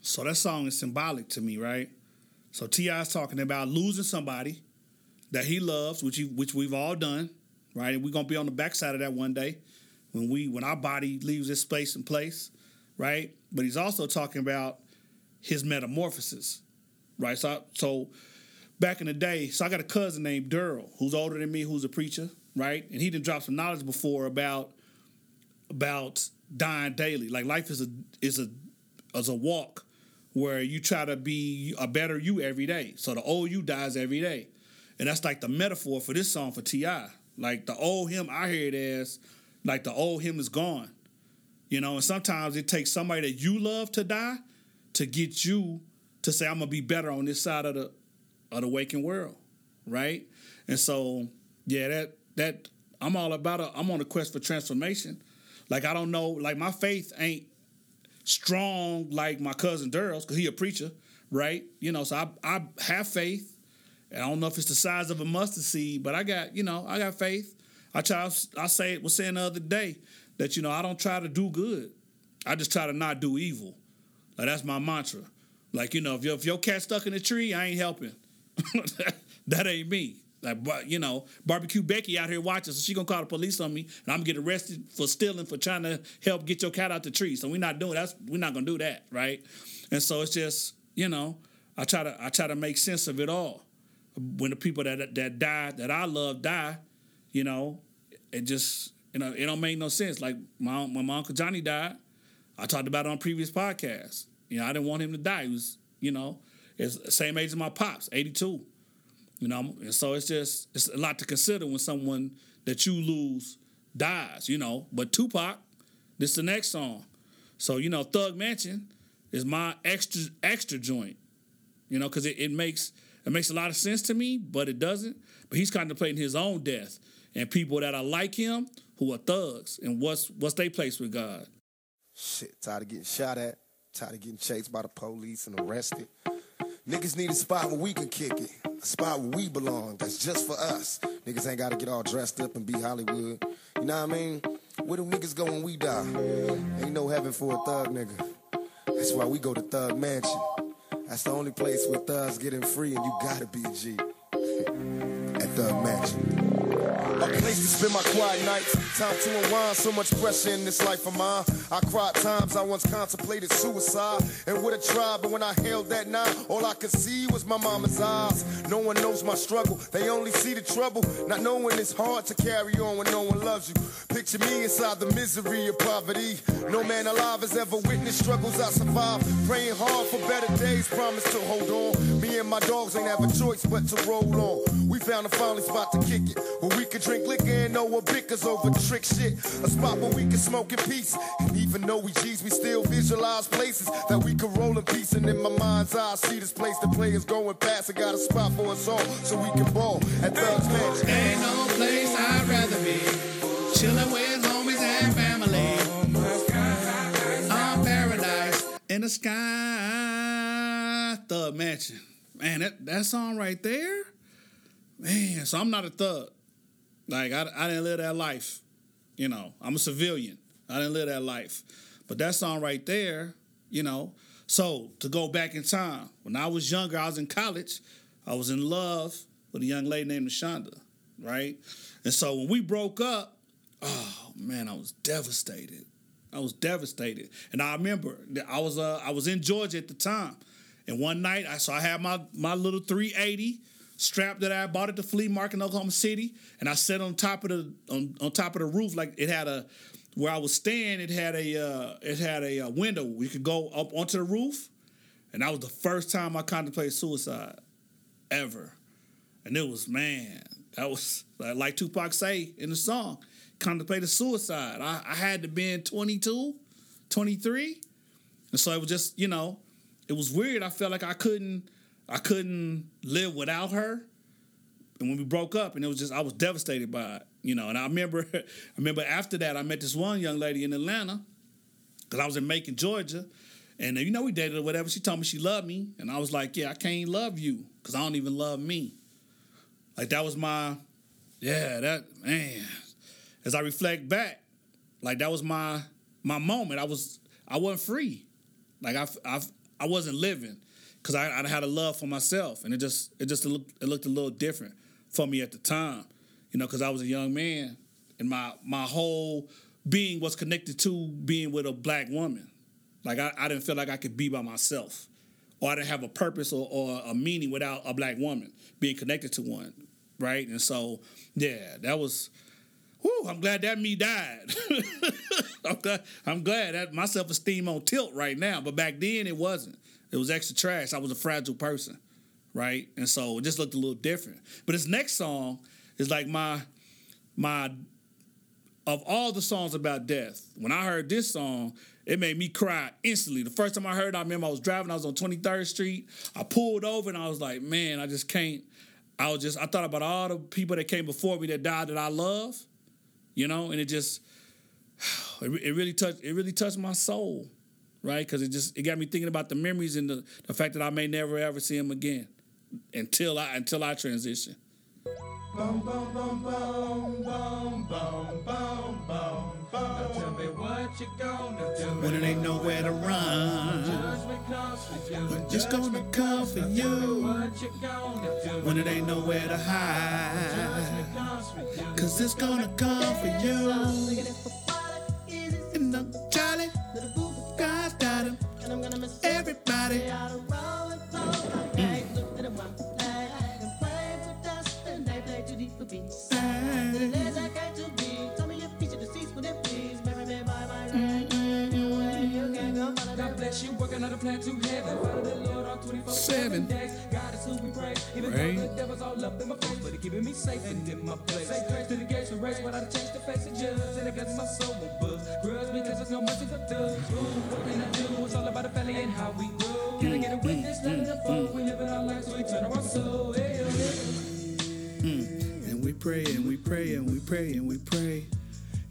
So that song is symbolic to me, right? So T.I. is talking about losing somebody that he loves, which he, which we've all done, right? And we're gonna be on the backside of that one day when we when our body leaves this space and place, right? But he's also talking about his metamorphosis, right? So so back in the day, so I got a cousin named Daryl who's older than me, who's a preacher, right? And he didn't drop some knowledge before about about dying daily. Like life is a is a is a walk where you try to be a better you every day. So the old you dies every day. And that's like the metaphor for this song for T.I. Like the old him, I hear it as like the old him is gone. You know, and sometimes it takes somebody that you love to die to get you to say, I'm gonna be better on this side of the of the waking world. Right? And so, yeah, that that I'm all about a I'm on a quest for transformation. Like I don't know, like my faith ain't strong like my cousin Daryl's because he a preacher, right? You know, so I I have faith. I don't know if it's the size of a mustard seed, but I got you know I got faith. I try. I say was saying the other day that you know I don't try to do good. I just try to not do evil. Like that's my mantra. Like you know if your if your cat stuck in a tree, I ain't helping. that ain't me. Like, but you know, barbecue Becky out here watching, so she gonna call the police on me, and I'm gonna get arrested for stealing for trying to help get your cat out the tree. So we're not doing that's we're not gonna do that, right? And so it's just you know, I try to I try to make sense of it all. When the people that that die that I love die, you know, it just you know it don't make no sense. Like my when my uncle Johnny died, I talked about it on previous podcasts. You know, I didn't want him to die. He was you know, it's same age as my pops, 82. You know, and so it's just it's a lot to consider when someone that you lose dies, you know. But Tupac, this is the next song. So, you know, Thug Mansion is my extra extra joint. You know, because it, it makes it makes a lot of sense to me, but it doesn't. But he's contemplating his own death and people that are like him who are thugs and what's what's their place with God. Shit, tired of getting shot at, tired of getting chased by the police and arrested. Niggas need a spot where we can kick it. A spot where we belong, that's just for us. Niggas ain't gotta get all dressed up and be Hollywood. You know what I mean? Where do niggas go when we die? Ain't no heaven for a thug nigga. That's why we go to Thug Mansion. That's the only place where thugs getting free and you gotta be a G. At Thug Mansion. A place to spend my quiet nights. Time to unwind. So much pressure in this life of mine. I cried times I once contemplated suicide and would have tried, but when I held that knife, all I could see was my mama's eyes. No one knows my struggle. They only see the trouble. Not knowing it's hard to carry on when no one loves you. Picture me inside the misery of poverty. No man alive has ever witnessed struggles I survived. Praying hard for better days. Promise to hold on. Me and my dogs ain't have a choice but to roll on. Found a finally spot to kick it where we could drink liquor and no one bickers over trick shit. A spot where we can smoke in peace. And even though we G's, we still visualize places that we can roll in peace. And in my mind's eye, I see this place the players going past. I got a spot for us all so we can ball at Thugs Mansion. Ain't no place I'd rather be. Chilling with homies and family. On paradise in the sky. Thug Mansion. Man, that, that song right there, man. So I'm not a thug. Like I, I didn't live that life. You know, I'm a civilian. I didn't live that life. But that song right there, you know. So to go back in time, when I was younger, I was in college. I was in love with a young lady named Shonda, right? And so when we broke up, oh man, I was devastated. I was devastated. And I remember I was uh, I was in Georgia at the time. And one night I so I had my my little 380 strap that I bought at the flea market in Oklahoma City, and I sat on top of the on, on top of the roof like it had a where I was staying. It had a uh, it had a, uh, window we could go up onto the roof, and that was the first time I contemplated suicide ever, and it was man that was like Tupac say in the song, contemplated suicide. I, I had to be in 22, 23, and so it was just you know it was weird. I felt like I couldn't I couldn't live without her. And when we broke up, and it was just I was devastated by it, you know. And I remember, I remember after that, I met this one young lady in Atlanta, because I was in Macon, Georgia, and you know we dated or whatever. She told me she loved me, and I was like, yeah, I can't love you because I don't even love me. Like that was my, yeah, that man. As I reflect back, like that was my my moment. I was I wasn't free, like I I I wasn't living because I, I had a love for myself, and it just it just looked it looked a little different for me at the time, you know, because I was a young man, and my my whole being was connected to being with a black woman. Like I, I didn't feel like I could be by myself, or I didn't have a purpose or, or a meaning without a black woman being connected to one, right? And so, yeah, that was. Whew, I'm glad that me died. I'm, glad, I'm glad that my self esteem on tilt right now, but back then it wasn't. It was extra trash. I was a fragile person, right? And so it just looked a little different. But this next song is like my my of all the songs about death. When I heard this song, it made me cry instantly. The first time I heard it, I remember I was driving. I was on 23rd Street. I pulled over and I was like, man, I just can't. I was just I thought about all the people that came before me that died that I love, you know, and it just it really touched it really touched my soul right? Because it just it got me thinking about the memories and the, the fact that I may never ever see him again until I until I transition. Boom, boom, boom, boom, boom, boom, boom, boom, Now tell me what you gonna do when it ain't nowhere to run. When it's gonna come for you when it ain't nowhere to hide. Cause it's gonna come for you. And I'm Charlie. God's got him. Everybody. Bless you, working on a plan to heaven. Follow the Lord on 24 7 days. God is who we pray. Even right. though the devil's all up in my face, but he keeping me safe and in my place. Say grace to the gates of race, without a change to face the judge. And it my soul will buzz. Grudge because there's no mercy for thugs. What can I do? It's all about the family and how we grow. Can I get a witness? Let it unfold. We live in our lives, so we turn our soul. Hey, mm. And we pray and we pray and we pray and we pray.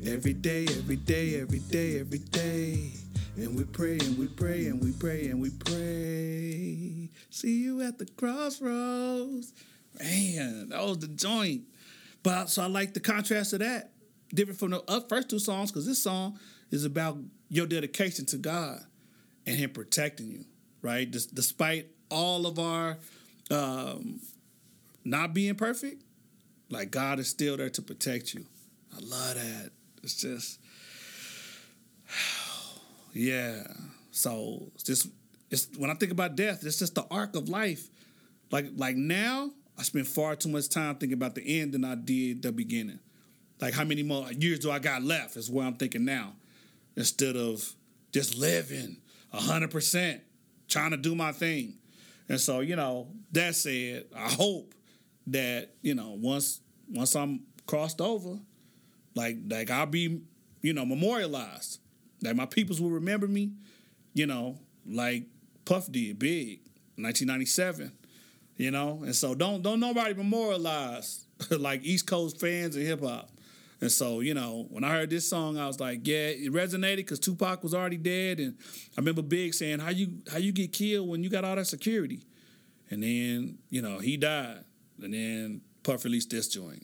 Every day, every day, every day, every day. And we pray and we pray and we pray and we pray. See you at the crossroads. Man, that was the joint. But so I like the contrast of that. Different from the first two songs, because this song is about your dedication to God and Him protecting you, right? despite all of our um, not being perfect, like God is still there to protect you. I love that. It's just yeah. So it's just it's when I think about death, it's just the arc of life. Like like now, I spend far too much time thinking about the end than I did the beginning. Like how many more years do I got left is what I'm thinking now. Instead of just living hundred percent, trying to do my thing. And so, you know, that said, I hope that, you know, once once I'm crossed over, like like I'll be, you know, memorialized that my peoples will remember me, you know, like Puff did, big, 1997, you know, and so don't don't nobody memorialize like East Coast fans of hip hop. And so, you know, when I heard this song, I was like, yeah, it resonated because Tupac was already dead. And I remember Big saying, How you how you get killed when you got all that security? And then, you know, he died. And then Puff released this joint.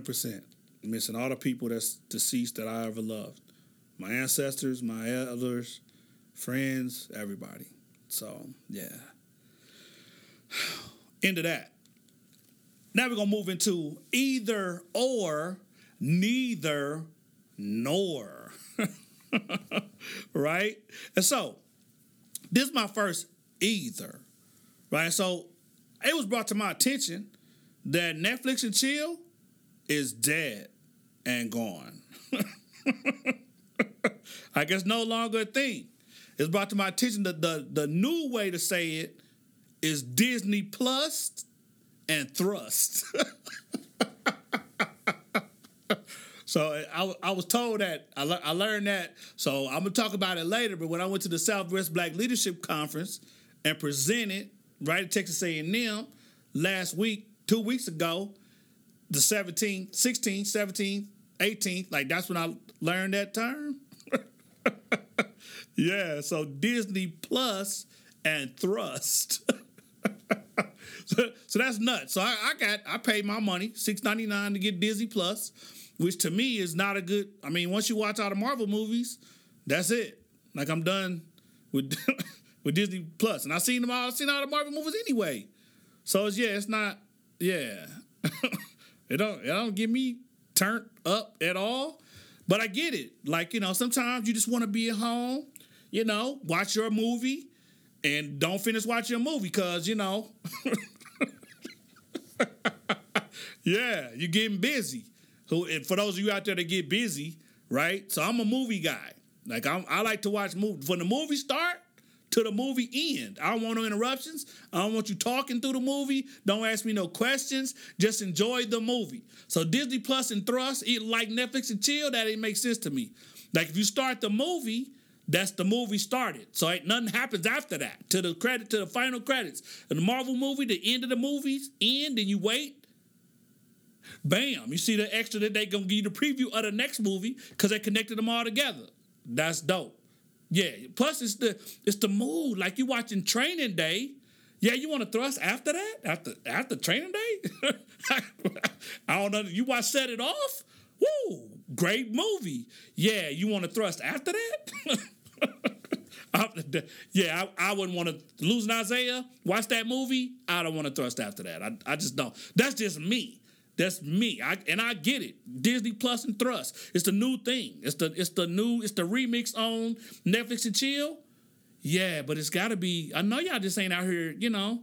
100%. Missing all the people that's deceased that I ever loved. My ancestors, my elders, friends, everybody. So, yeah. Into that. Now we're going to move into either or, neither nor. right? And so, this is my first either. Right? So, it was brought to my attention that Netflix and chill is dead and gone. I guess no longer a thing. It's brought to my attention that the, the new way to say it is Disney Plus and Thrust. so I, I was told that, I, le- I learned that. So I'm going to talk about it later. But when I went to the Southwest Black Leadership Conference and presented right at Texas A&M last week, two weeks ago, the 17th, 16th, 17th, 18th. Like that's when I learned that term. yeah, so Disney Plus and Thrust. so, so that's nuts. So I, I got I paid my money, six ninety nine to get Disney Plus, which to me is not a good. I mean, once you watch all the Marvel movies, that's it. Like I'm done with with Disney Plus, and I seen them all. I seen all the Marvel movies anyway. So it's yeah, it's not yeah. It don't it don't get me turned up at all. But I get it. Like, you know, sometimes you just want to be at home, you know, watch your movie and don't finish watching a movie because, you know, yeah, you're getting busy. Who for those of you out there that get busy, right? So I'm a movie guy. Like I'm, I like to watch movies. When the movie start to the movie end. I don't want no interruptions. I don't want you talking through the movie. Don't ask me no questions. Just enjoy the movie. So Disney Plus and Thrust, it, like Netflix and Chill, that ain't make sense to me. Like if you start the movie, that's the movie started. So ain't nothing happens after that. To the credit, to the final credits. The Marvel movie, the end of the movies end, and you wait. Bam! You see the extra that they gonna give you the preview of the next movie because they connected them all together. That's dope. Yeah. Plus, it's the it's the mood. Like you watching Training Day. Yeah, you want to thrust after that? After after Training Day? I don't know. You watch Set It Off? Woo! Great movie. Yeah, you want to thrust after that? I, yeah, I, I wouldn't want to losing Isaiah. Watch that movie. I don't want to thrust after that. I, I just don't. That's just me. That's me. I and I get it. Disney Plus and Thrust. It's the new thing. It's the it's the new it's the remix on Netflix and chill. Yeah, but it's got to be. I know y'all just ain't out here. You know,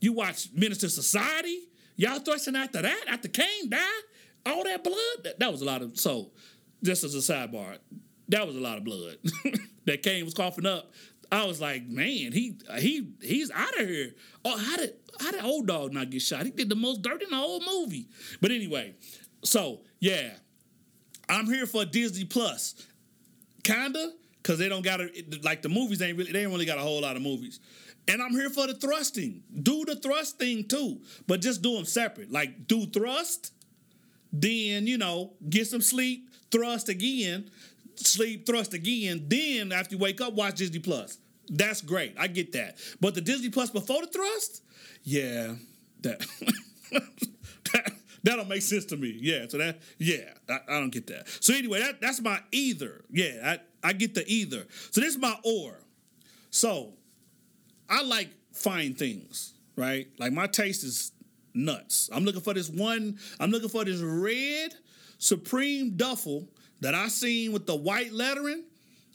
you watch Menace II Society. Y'all thrusting after that after Caine died. All that blood. That, that was a lot of. So, just as a sidebar, that was a lot of blood that Caine was coughing up. I was like, man, he he he's out of here. Oh, how did how did old dog not get shot? He did the most dirt in the whole movie. But anyway, so yeah, I'm here for Disney Plus, kinda, cause they don't got like the movies ain't really they ain't really got a whole lot of movies. And I'm here for the thrusting. Do the thrust thing too, but just do them separate. Like do thrust, then you know get some sleep, thrust again, sleep, thrust again. Then after you wake up, watch Disney Plus. That's great. I get that. But the Disney Plus before the thrust, yeah, that that, that don't make sense to me. Yeah, so that yeah, I, I don't get that. So anyway, that that's my either. Yeah, I I get the either. So this is my or. So I like fine things, right? Like my taste is nuts. I'm looking for this one. I'm looking for this red Supreme duffel that I seen with the white lettering.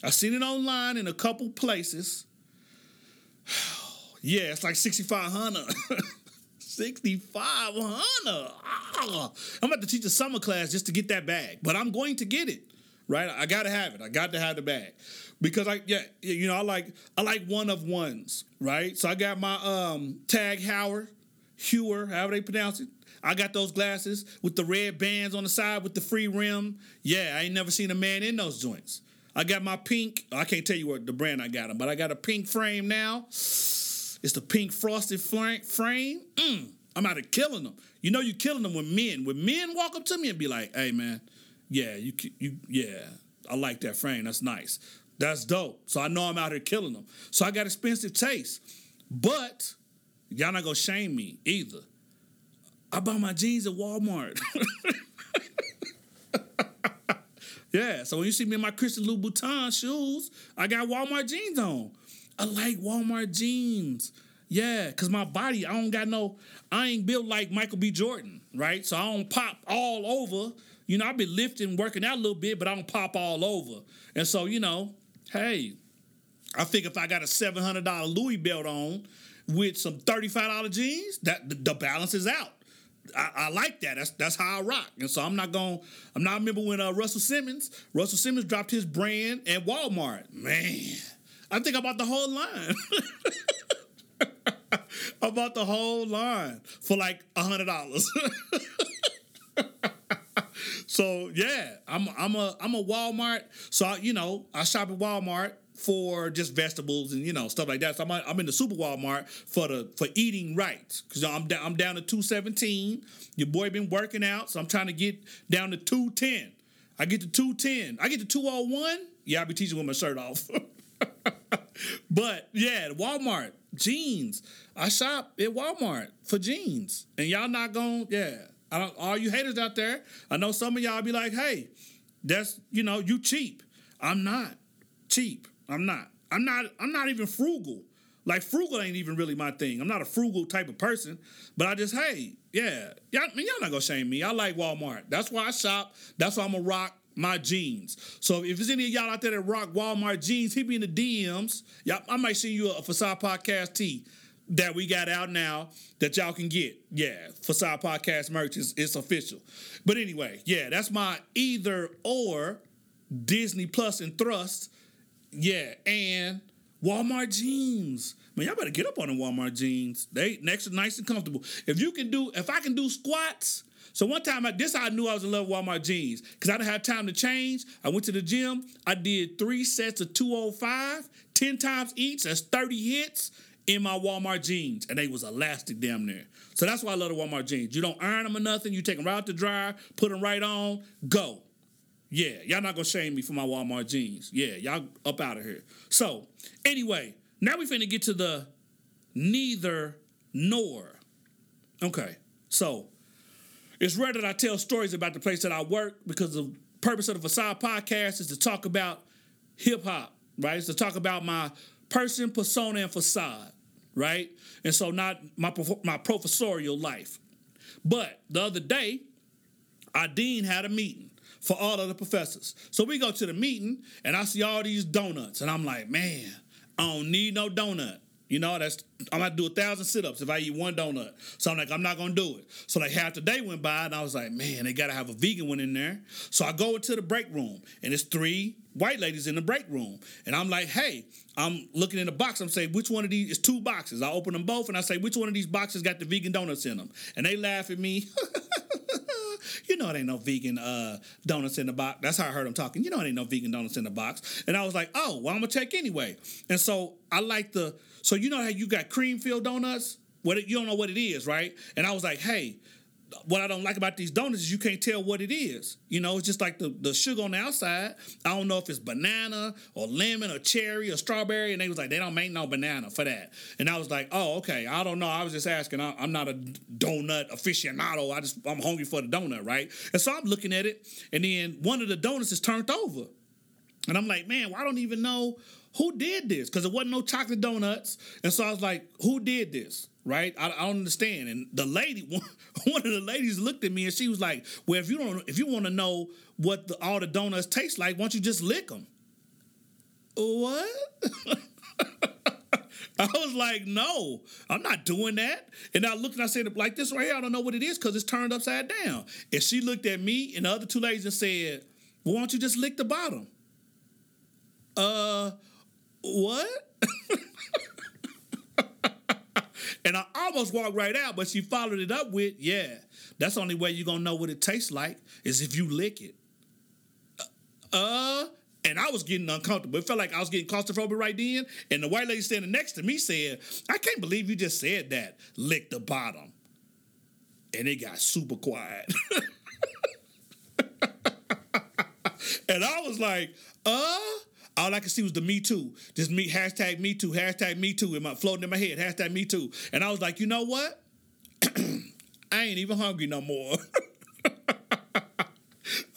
I seen it online in a couple places. yeah, it's like 6500. 6500. Ah, I'm about to teach a summer class just to get that bag, but I'm going to get it. Right? I got to have it. I got to have the bag. Because I yeah, you know, I like I like one of ones, right? So I got my um Tag Heuer, Hewer, however they pronounce it. I got those glasses with the red bands on the side with the free rim. Yeah, I ain't never seen a man in those joints. I got my pink. I can't tell you what the brand I got them, but I got a pink frame now. It's the pink frosted frame. Mm, I'm out of killing them. You know, you're killing them when men. When men walk up to me and be like, "Hey, man, yeah, you, you, yeah, I like that frame. That's nice. That's dope." So I know I'm out here killing them. So I got expensive taste, but y'all not gonna shame me either. I bought my jeans at Walmart. yeah, so when you see me in my Christian Louboutin shoes, I got Walmart jeans on. I like Walmart jeans. Yeah, cause my body, I don't got no, I ain't built like Michael B. Jordan, right? So I don't pop all over. You know, I been lifting, working out a little bit, but I don't pop all over. And so, you know, hey, I think if I got a seven hundred dollar Louis belt on with some thirty five dollar jeans, that the, balance is out. I, I like that. That's that's how I rock. And so I'm not going. I'm not remember when uh, Russell Simmons. Russell Simmons dropped his brand at Walmart. Man, I think I bought the whole line. about the whole line for like a hundred dollars. so yeah, I'm I'm a I'm a Walmart. So I, you know, I shop at Walmart for just vegetables and you know stuff like that. So I'm, I'm in the super Walmart for the for eating right because I'm down I'm down to 217. Your boy been working out, so I'm trying to get down to 210. I get to 210. I get to 201. Yeah, I be teaching with my shirt off. but yeah, Walmart jeans. I shop at Walmart for jeans, and y'all not going. Yeah, I don't. All you haters out there, I know some of y'all be like, "Hey, that's you know you cheap." I'm not cheap. I'm not. I'm not. I'm not even frugal. Like frugal ain't even really my thing. I'm not a frugal type of person. But I just hey, yeah, y'all, I mean, y'all not gonna shame me. I like Walmart. That's why I shop. That's why I'm gonna rock my jeans. So if there's any of y'all out there that rock Walmart jeans, hit me in the DMs. Y'all, I might send you a Facade Podcast tee that we got out now that y'all can get. Yeah, Facade Podcast merch is it's official. But anyway, yeah, that's my either or Disney Plus and Thrust. Yeah, and Walmart jeans. Man, y'all better get up on the Walmart jeans. They next nice and comfortable. If you can do, if I can do squats. So one time, I, this I knew I was in love with Walmart jeans because I didn't have time to change. I went to the gym. I did three sets of 205, 10 times each. That's 30 hits in my Walmart jeans, and they was elastic damn near. So that's why I love the Walmart jeans. You don't iron them or nothing. You take them right out the dryer, put them right on, go. Yeah, y'all not gonna shame me for my Walmart jeans. Yeah, y'all up out of here. So anyway, now we finna get to the neither nor. Okay, so it's rare that I tell stories about the place that I work because the purpose of the Facade podcast is to talk about hip hop, right? It's to talk about my person, persona, and facade, right? And so not my my professorial life. But the other day, our dean had a meeting for all of the professors. So we go to the meeting and I see all these donuts, and I'm like, man, I don't need no donut. You know, that's I'm gonna do a thousand sit-ups if I eat one donut. So I'm like, I'm not gonna do it. So like half the day went by, and I was like, man, they gotta have a vegan one in there. So I go into the break room, and it's three white ladies in the break room, and I'm like, hey, I'm looking in the box. I'm saying, which one of these? is two boxes. I open them both, and I say, which one of these boxes got the vegan donuts in them? And they laugh at me. you know it ain't no vegan uh, donuts in the box. That's how I heard them talking. You know it ain't no vegan donuts in the box. And I was like, oh, well, I'm gonna check anyway. And so I like the so you know how you got cream filled donuts? What it, you don't know what it is, right? And I was like, hey, what I don't like about these donuts is you can't tell what it is. You know, it's just like the, the sugar on the outside. I don't know if it's banana or lemon or cherry or strawberry. And they was like, they don't make no banana for that. And I was like, oh, okay. I don't know. I was just asking. I, I'm not a donut aficionado. I just I'm hungry for the donut, right? And so I'm looking at it, and then one of the donuts is turned over. And I'm like, man, well, I don't even know who did this because there wasn't no chocolate donuts. And so I was like, who did this? Right? I, I don't understand. And the lady, one, one of the ladies looked at me and she was like, well, if you don't, if you want to know what the, all the donuts taste like, why don't you just lick them? What? I was like, no, I'm not doing that. And I looked and I said, like this right here, I don't know what it is because it's turned upside down. And she looked at me and the other two ladies and said, well, why don't you just lick the bottom? Uh, what? and I almost walked right out, but she followed it up with, yeah, that's the only way you're gonna know what it tastes like is if you lick it. Uh, and I was getting uncomfortable. It felt like I was getting claustrophobic right then. And the white lady standing next to me said, I can't believe you just said that. Lick the bottom. And it got super quiet. and I was like, uh, all I could see was the Me Too. Just me, hashtag Me Too, hashtag Me Too, in my floating in my head, hashtag Me Too. And I was like, you know what? I ain't even hungry no more.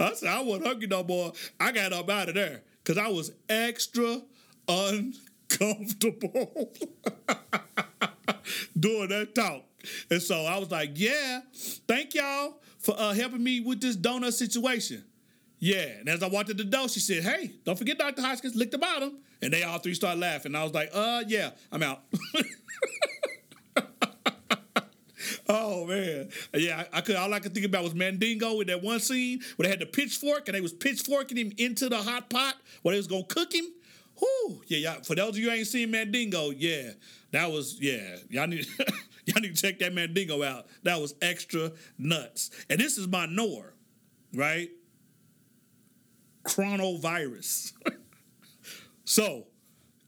I said, I wasn't hungry no more. I got up out of there because I was extra uncomfortable doing that talk. And so I was like, yeah, thank y'all for uh, helping me with this donut situation. Yeah. And as I walked to the door, she said, hey, don't forget Dr. Hoskins, lick the bottom. And they all three started laughing. I was like, uh, yeah, I'm out. Oh man, yeah. I, could. All I could think about was Mandingo in that one scene where they had the pitchfork and they was pitchforking him into the hot pot where they was gonna cook him. Whoo, yeah, yeah. For those of you who ain't seen Mandingo, yeah, that was yeah. Y'all need y'all need to check that Mandingo out. That was extra nuts. And this is my Nor, right? Chronovirus. so,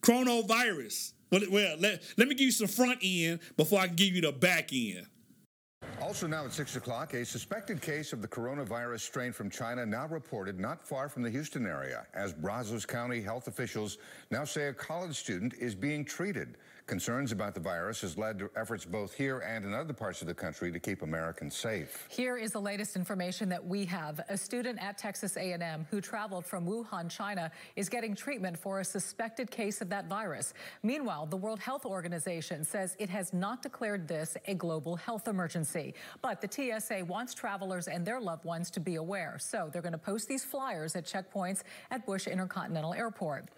chronovirus. Well, well let, let me give you some front end before I can give you the back end. Also now at 6 o'clock, a suspected case of the coronavirus strain from China now reported not far from the Houston area, as Brazos County health officials now say a college student is being treated. Concerns about the virus has led to efforts both here and in other parts of the country to keep Americans safe. Here is the latest information that we have. A student at Texas A&M who traveled from Wuhan, China, is getting treatment for a suspected case of that virus. Meanwhile, the World Health Organization says it has not declared this a global health emergency. But the TSA wants travelers and their loved ones to be aware. So they're going to post these flyers at checkpoints at Bush Intercontinental Airport.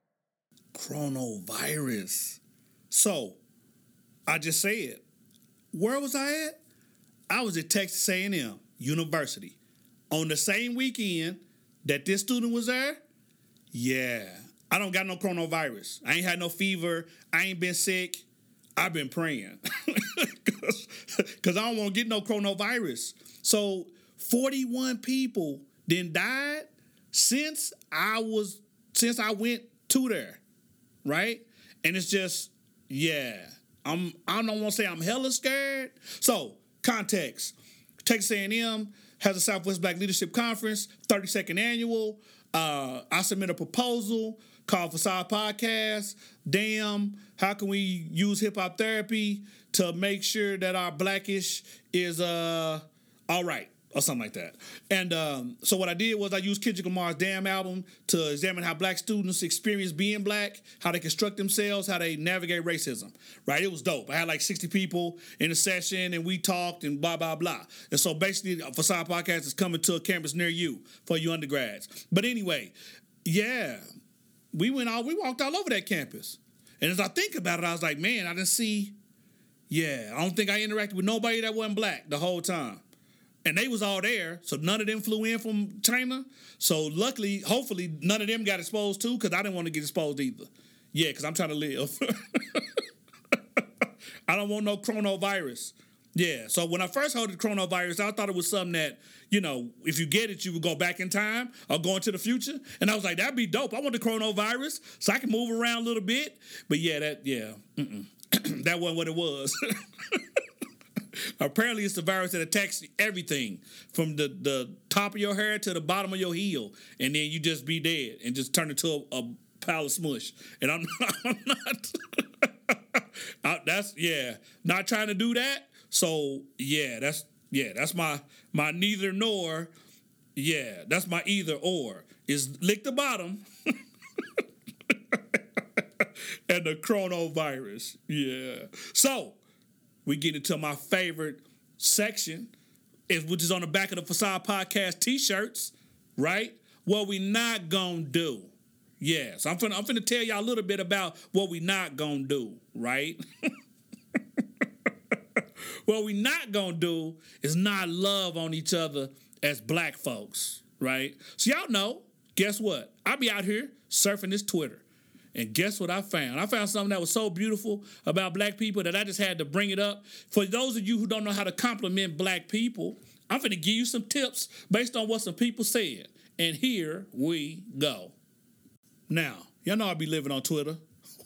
Coronavirus. So, I just said, where was I at? I was at Texas A&M University on the same weekend that this student was there. Yeah, I don't got no coronavirus. I ain't had no fever. I ain't been sick. I've been praying because I don't want to get no coronavirus. So 41 people then died since I was since I went to there, right? And it's just yeah, I'm I don't want to say I'm hella scared. So context: Texas A&M has a Southwest Black Leadership Conference, 32nd annual. Uh, I submit a proposal called Facade Podcast. Damn, how can we use hip hop therapy to make sure that our blackish is uh all right? Or something like that. And um, so what I did was I used Kendrick Lamar's Damn album to examine how black students experience being black, how they construct themselves, how they navigate racism. Right? It was dope. I had like 60 people in a session and we talked and blah, blah, blah. And so basically, Facade Podcast is coming to a campus near you for you undergrads. But anyway, yeah, we went all, we walked all over that campus. And as I think about it, I was like, man, I didn't see, yeah, I don't think I interacted with nobody that wasn't black the whole time and they was all there, so none of them flew in from China. So luckily, hopefully, none of them got exposed too, because I didn't want to get exposed either. Yeah, because I'm trying to live. I don't want no coronavirus. Yeah, so when I first heard the coronavirus, I thought it was something that, you know, if you get it, you would go back in time or go into the future. And I was like, that'd be dope. I want the coronavirus so I can move around a little bit. But yeah, that, yeah, that wasn't what it was. Apparently, it's the virus that attacks everything from the, the top of your hair to the bottom of your heel, and then you just be dead and just turn into a, a pile of smush. And I'm, I'm not. I- that's yeah, not trying to do that. So yeah, that's yeah, that's my my neither nor. Yeah, that's my either or is lick the bottom and the coronavirus. Yeah. So we get into my favorite section, is which is on the back of the Facade Podcast t-shirts, right? What we not gonna do. Yes, I'm finna, I'm finna tell y'all a little bit about what we not gonna do, right? what we not gonna do is not love on each other as black folks, right? So y'all know, guess what? I be out here surfing this Twitter. And guess what I found? I found something that was so beautiful about black people that I just had to bring it up. For those of you who don't know how to compliment black people, I'm going to give you some tips based on what some people said. And here we go. Now, y'all know I be living on Twitter.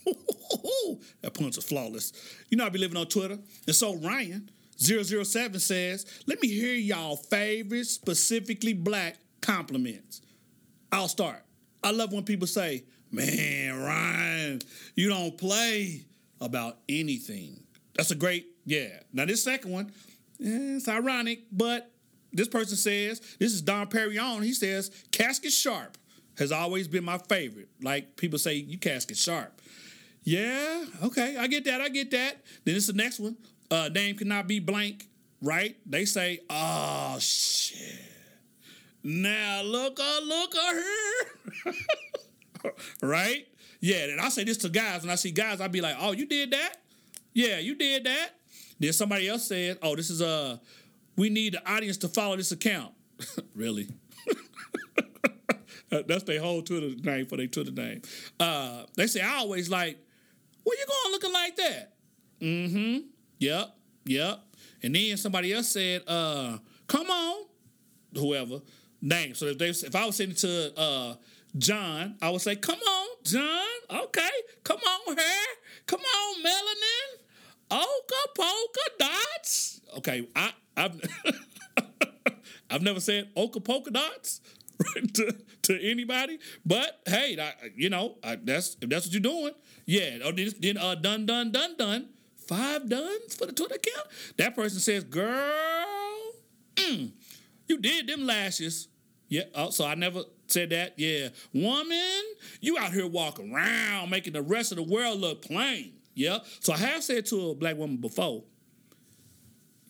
that punch is flawless. You know I be living on Twitter. And so Ryan 007 says, let me hear y'all favorite specifically black compliments. I'll start. I love when people say, man, Ryan, you don't play about anything. That's a great, yeah. Now this second one, eh, it's ironic, but this person says, this is Don Perignon. He says, casket sharp has always been my favorite. Like people say, you casket sharp. Yeah, okay, I get that, I get that. Then it's the next one. Uh, name cannot be blank, right? They say, oh shit. Now look, uh, look uh, here. right? Yeah, and I say this to guys. When I see guys, I'd be like, oh, you did that? Yeah, you did that. Then somebody else said, oh, this is uh we need the audience to follow this account. really? That's their whole Twitter name for their Twitter name. Uh, they say I always like, where you going looking like that? Mm-hmm. Yep. Yep. And then somebody else said, uh, come on, whoever name. So if they if I was sending to uh John, I would say, come on, John. Okay. Come on, hair. Come on, melanin. Oka polka dots. Okay, I I've I've never said oka polka dots to, to anybody, but hey, I, you know I, that's if that's what you're doing, yeah. Oh, then, uh, done, done, done, done. Five duns for the Twitter account. That person says, "Girl, mm, you did them lashes." Yeah. Oh, so I never said that. Yeah, woman, you out here walking around making the rest of the world look plain. Yeah. So I have said to a black woman before,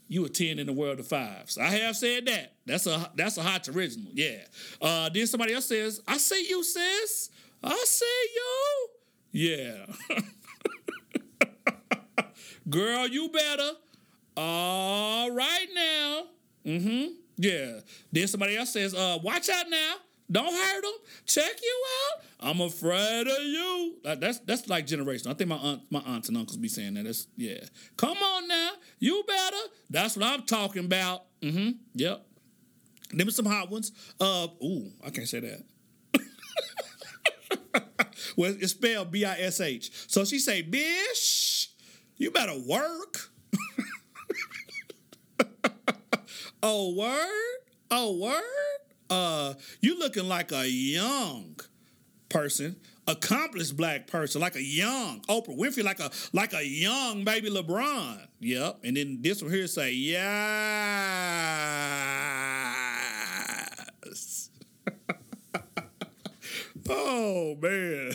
you a 10 in the world of fives. I have said that. That's a that's a hot original. Yeah. Uh then somebody else says, I see you, sis. I see you. Yeah. Girl, you better. All right now. Mm-hmm. Yeah. Then somebody else says, uh, watch out now. Don't hurt them. Check you out. I'm afraid of you. That's that's like generational. I think my aunt, my aunts and uncles be saying that. That's yeah. Come on now. You better. That's what I'm talking about. Mm-hmm. Yep. Them some hot ones. Uh ooh, I can't say that. well, it's spelled B-I-S-H. So she say, bish, you better work. oh, word? Oh, word? Uh, you looking like a young person, accomplished black person, like a young Oprah Winfrey, like a like a young baby LeBron. Yep. And then this one here say, yes. oh man.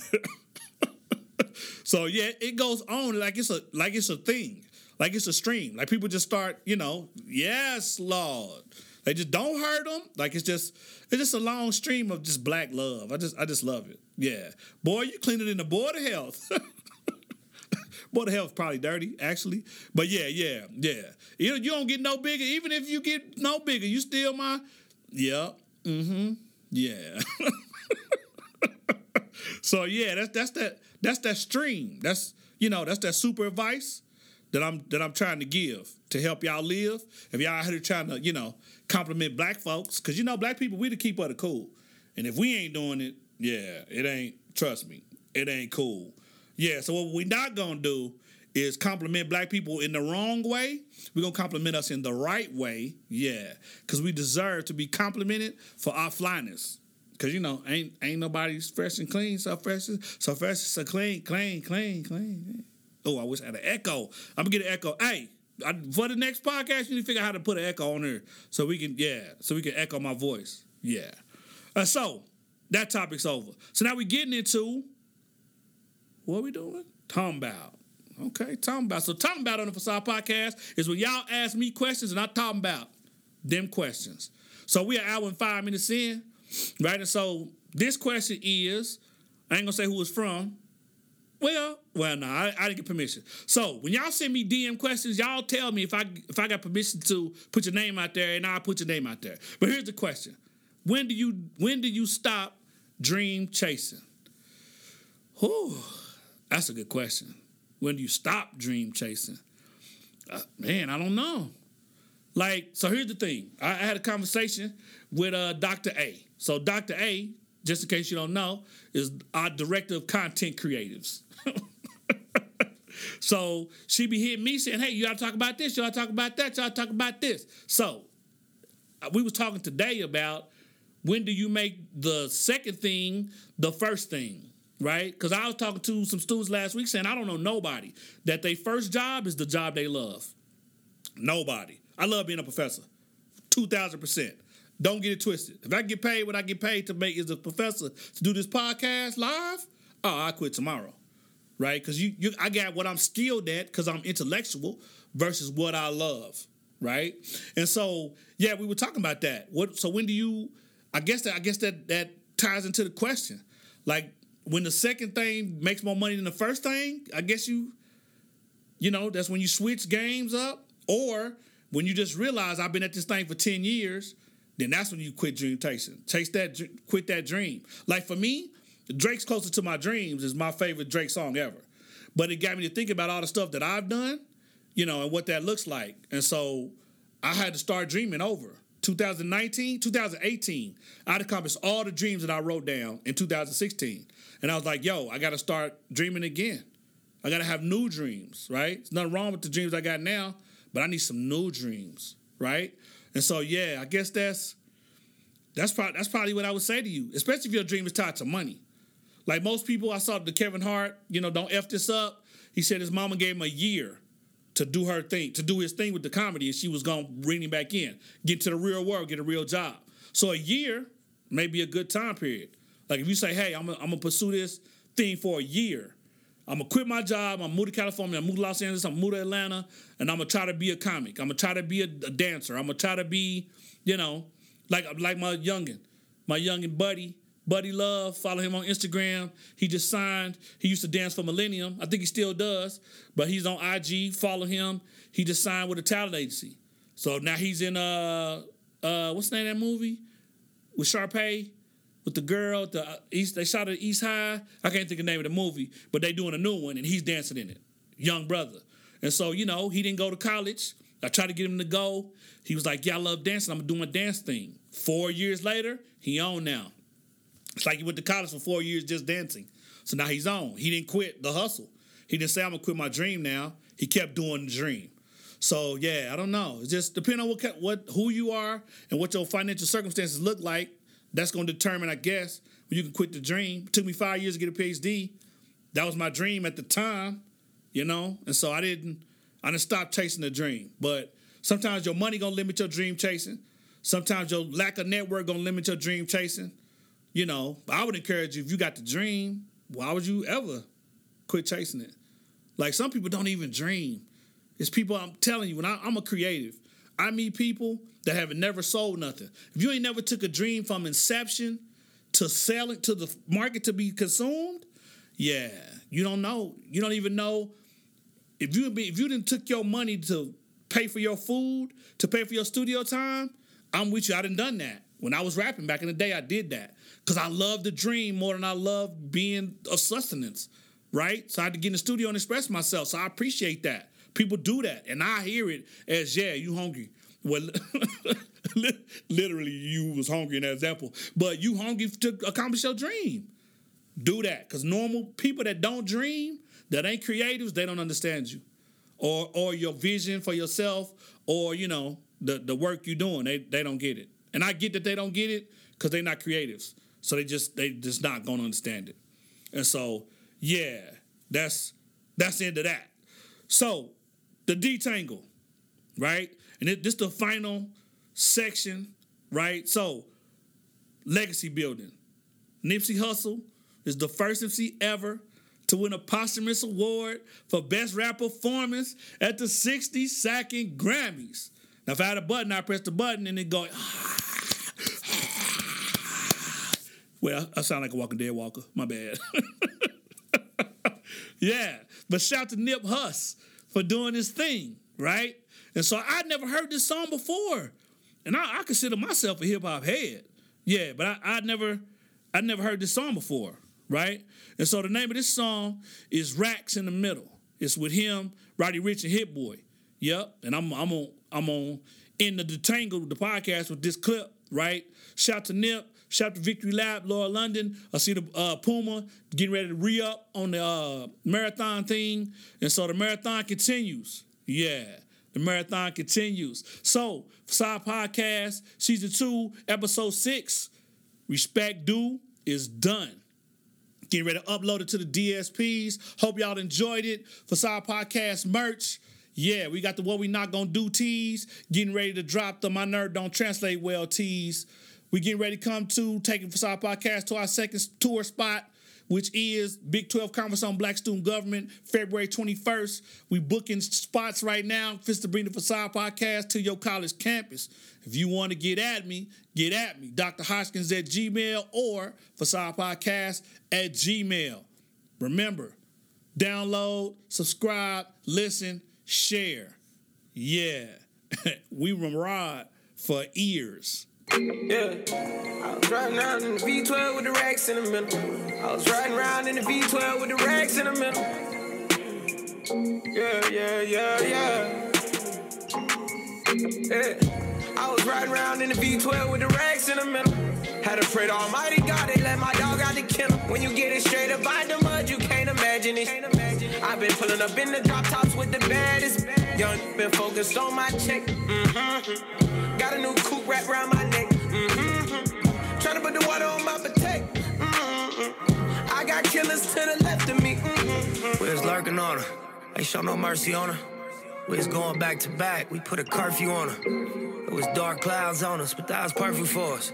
so yeah, it goes on like it's a like it's a thing, like it's a stream. Like people just start, you know, yes, Lord. They just don't hurt them. Like it's just it's just a long stream of just black love. I just I just love it. Yeah, boy, you clean it in the board of health. board of health probably dirty actually, but yeah, yeah, yeah. You you don't get no bigger. Even if you get no bigger, you still my yeah. Mm-hmm. Yeah. so yeah, that's that's that that's that stream. That's you know that's that super advice that I'm that I'm trying to give to help y'all live. If y'all here trying to you know compliment black folks, because you know black people we the keep of the cool, and if we ain't doing it, yeah, it ain't. Trust me, it ain't cool. Yeah. So what we not gonna do is compliment black people in the wrong way, we're gonna compliment us in the right way. Yeah, because we deserve to be complimented for our flyness. Cause you know, ain't ain't nobody's fresh and clean, so fresh, so fresh, so clean, clean, clean, clean. Oh, I wish I had an echo. I'm gonna get an echo. Hey, I, for the next podcast, you need to figure out how to put an echo on there so we can, yeah, so we can echo my voice. Yeah. Uh, so that topic's over. So now we're getting into what are we doing? Talking about. Okay, talking about. So talking about on the Facade Podcast is when y'all ask me questions and I talking about them questions. So we are hour and five minutes in, right? And so this question is, I ain't gonna say who it's from. Well, well, no, I, I didn't get permission. So when y'all send me DM questions, y'all tell me if I if I got permission to put your name out there, and I'll put your name out there. But here's the question: When do you when do you stop dream chasing? Whew, that's a good question. When do you stop dream chasing? Uh, man, I don't know. Like, so here's the thing. I, I had a conversation with uh, Dr. A. So Dr. A, just in case you don't know, is our director of content creatives. so she be hitting me saying, "Hey, you gotta talk about this. You gotta talk about that. You gotta talk about this." So uh, we was talking today about when do you make the second thing the first thing, right? Because I was talking to some students last week saying I don't know nobody that their first job is the job they love. Nobody. I love being a professor, two thousand percent. Don't get it twisted. If I get paid what I get paid to make as a professor to do this podcast live, oh, I quit tomorrow, right? Because you, you, I got what I'm skilled at because I'm intellectual versus what I love, right? And so, yeah, we were talking about that. What? So when do you? I guess that I guess that that ties into the question. Like when the second thing makes more money than the first thing, I guess you, you know, that's when you switch games up, or when you just realize I've been at this thing for ten years then that's when you quit dream chasing. Chase that, quit that dream. Like for me, Drake's Closer to My Dreams is my favorite Drake song ever. But it got me to think about all the stuff that I've done, you know, and what that looks like. And so I had to start dreaming over. 2019, 2018, I'd accomplished all the dreams that I wrote down in 2016. And I was like, yo, I got to start dreaming again. I got to have new dreams, right? There's nothing wrong with the dreams I got now, but I need some new dreams, right? And so, yeah, I guess that's that's probably that's probably what I would say to you, especially if your dream is tied to money. Like most people, I saw the Kevin Hart, you know, don't f this up. He said his mama gave him a year to do her thing, to do his thing with the comedy, and she was gonna bring him back in, get to the real world, get a real job. So a year may be a good time period. Like if you say, hey, I'm gonna, I'm gonna pursue this thing for a year. I'm gonna quit my job. I'm gonna move to California. I'm move to Los Angeles. I'm gonna move to Atlanta, and I'm gonna try to be a comic. I'm gonna try to be a, a dancer. I'm gonna try to be, you know, like like my youngin, my youngin buddy, Buddy Love. Follow him on Instagram. He just signed. He used to dance for Millennium. I think he still does, but he's on IG. Follow him. He just signed with a talent agency. So now he's in uh uh what's the name of that movie with Sharpay with the girl. The uh, East they shot at East High. I can't think of the name of the movie, but they doing a new one and he's dancing in it. Young brother. And so you know he didn't go to college. I tried to get him to go. He was like, "Yeah, I love dancing. I'm doing a dance thing." Four years later, he on now. It's like he went to college for four years just dancing. So now he's on. He didn't quit the hustle. He didn't say I'm gonna quit my dream now. He kept doing the dream. So yeah, I don't know. It's just depending on what what who you are and what your financial circumstances look like. That's gonna determine, I guess, when you can quit the dream. It took me five years to get a PhD. That was my dream at the time, you know. And so I didn't I didn't stop chasing the dream. But sometimes your money gonna limit your dream chasing. Sometimes your lack of network gonna limit your dream chasing. You know, I would encourage you if you got the dream, why would you ever quit chasing it? Like some people don't even dream. It's people I'm telling you, when I, I'm a creative, I meet people that have never sold nothing. If you ain't never took a dream from inception to selling to the market to be consumed, yeah, you don't know. You don't even know if you if you didn't took your money to pay for your food, to pay for your studio time, I'm with you. I done done that. When I was rapping back in the day, I did that. Cause I love the dream more than I love being a sustenance. Right? So I had to get in the studio and express myself. So I appreciate that. People do that. And I hear it as, yeah, you hungry. Well, literally, you was hungry in that example. But you hungry to accomplish your dream. Do that. Because normal people that don't dream, that ain't creatives, they don't understand you, or or your vision for yourself, or you know the the work you're doing. They they don't get it, and I get that they don't get it because they're not creatives. So they just they just not gonna understand it, and so yeah, that's that's the end of that. So the detangle, right, and it, this the final section, right? So legacy building. Nipsey Hussle is the first MC ever to win a posthumous award for best rap performance at the 62nd Grammys. Now, if I had a button, I press the button and it go. well, I sound like a Walking Dead walker. My bad. yeah, but shout to Nip Huss for doing his thing, right? And so I'd never heard this song before, and I, I consider myself a hip hop head. Yeah, but I, I'd never, I'd never heard this song before, right? And so the name of this song is Racks in the Middle. It's with him, Roddy Ricch, and Hit Boy. Yep, and I'm I'm on I'm on in the detangle the podcast with this clip, right? Shout to Nip, shout to Victory Lap, Lauren London. I see the uh, Puma getting ready to re up on the uh, marathon thing, and so the marathon continues. Yeah. The marathon continues. So, Facade Podcast, Season 2, Episode 6, Respect Due is done. Getting ready to upload it to the DSPs. Hope y'all enjoyed it. Facade Podcast merch. Yeah, we got the What We Not Gonna Do tees. Getting ready to drop the My Nerd Don't Translate Well tees. We getting ready to come to taking Facade Podcast to our second tour spot which is Big 12 Conference on Black Student Government, February 21st. We booking spots right now, Fist to bring the Facade Podcast to your college campus. If you want to get at me, get at me. Dr. Hoskins at Gmail or Facade Podcast at Gmail. Remember, download, subscribe, listen, share. Yeah, we ride for ears. Yeah, I was riding around in the V12 with the racks in the middle. I was riding around in the V12 with the racks in the middle. Yeah, yeah, yeah, yeah. Yeah, I was riding around in the V12 with the racks in the middle. Had to pray to Almighty God, they let my dog out the kennel. When you get it straight up out the mud, you can't imagine it. I've been pulling up in the drop tops with the baddest. Young, been focused on my check. Mm-hmm. Got a new coupe wrapped around my neck. Mm-hmm. Trying to put the water on my potato. Mm-hmm. I got killers to the left of me. Mm-hmm. We was lurking on her. Ain't show no mercy on her. We was going back to back. We put a curfew on her. It was dark clouds on us, but that was perfect for us.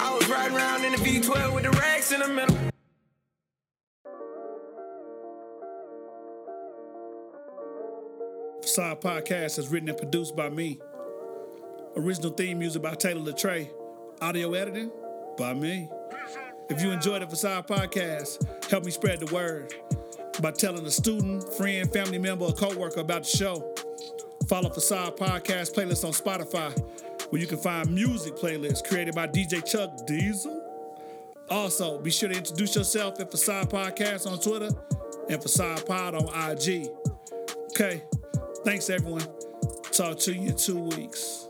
I was riding around in the V12 with the racks in the middle. Facade Podcast is written and produced by me. Original theme music by Taylor Latre. Audio editing by me. If you enjoyed the Facade Podcast, help me spread the word by telling a student, friend, family member, or coworker about the show. Follow Facade Podcast playlist on Spotify, where you can find music playlists created by DJ Chuck Diesel. Also, be sure to introduce yourself at Facade Podcast on Twitter and Facade Pod on IG. Okay, thanks everyone. Talk to you in two weeks.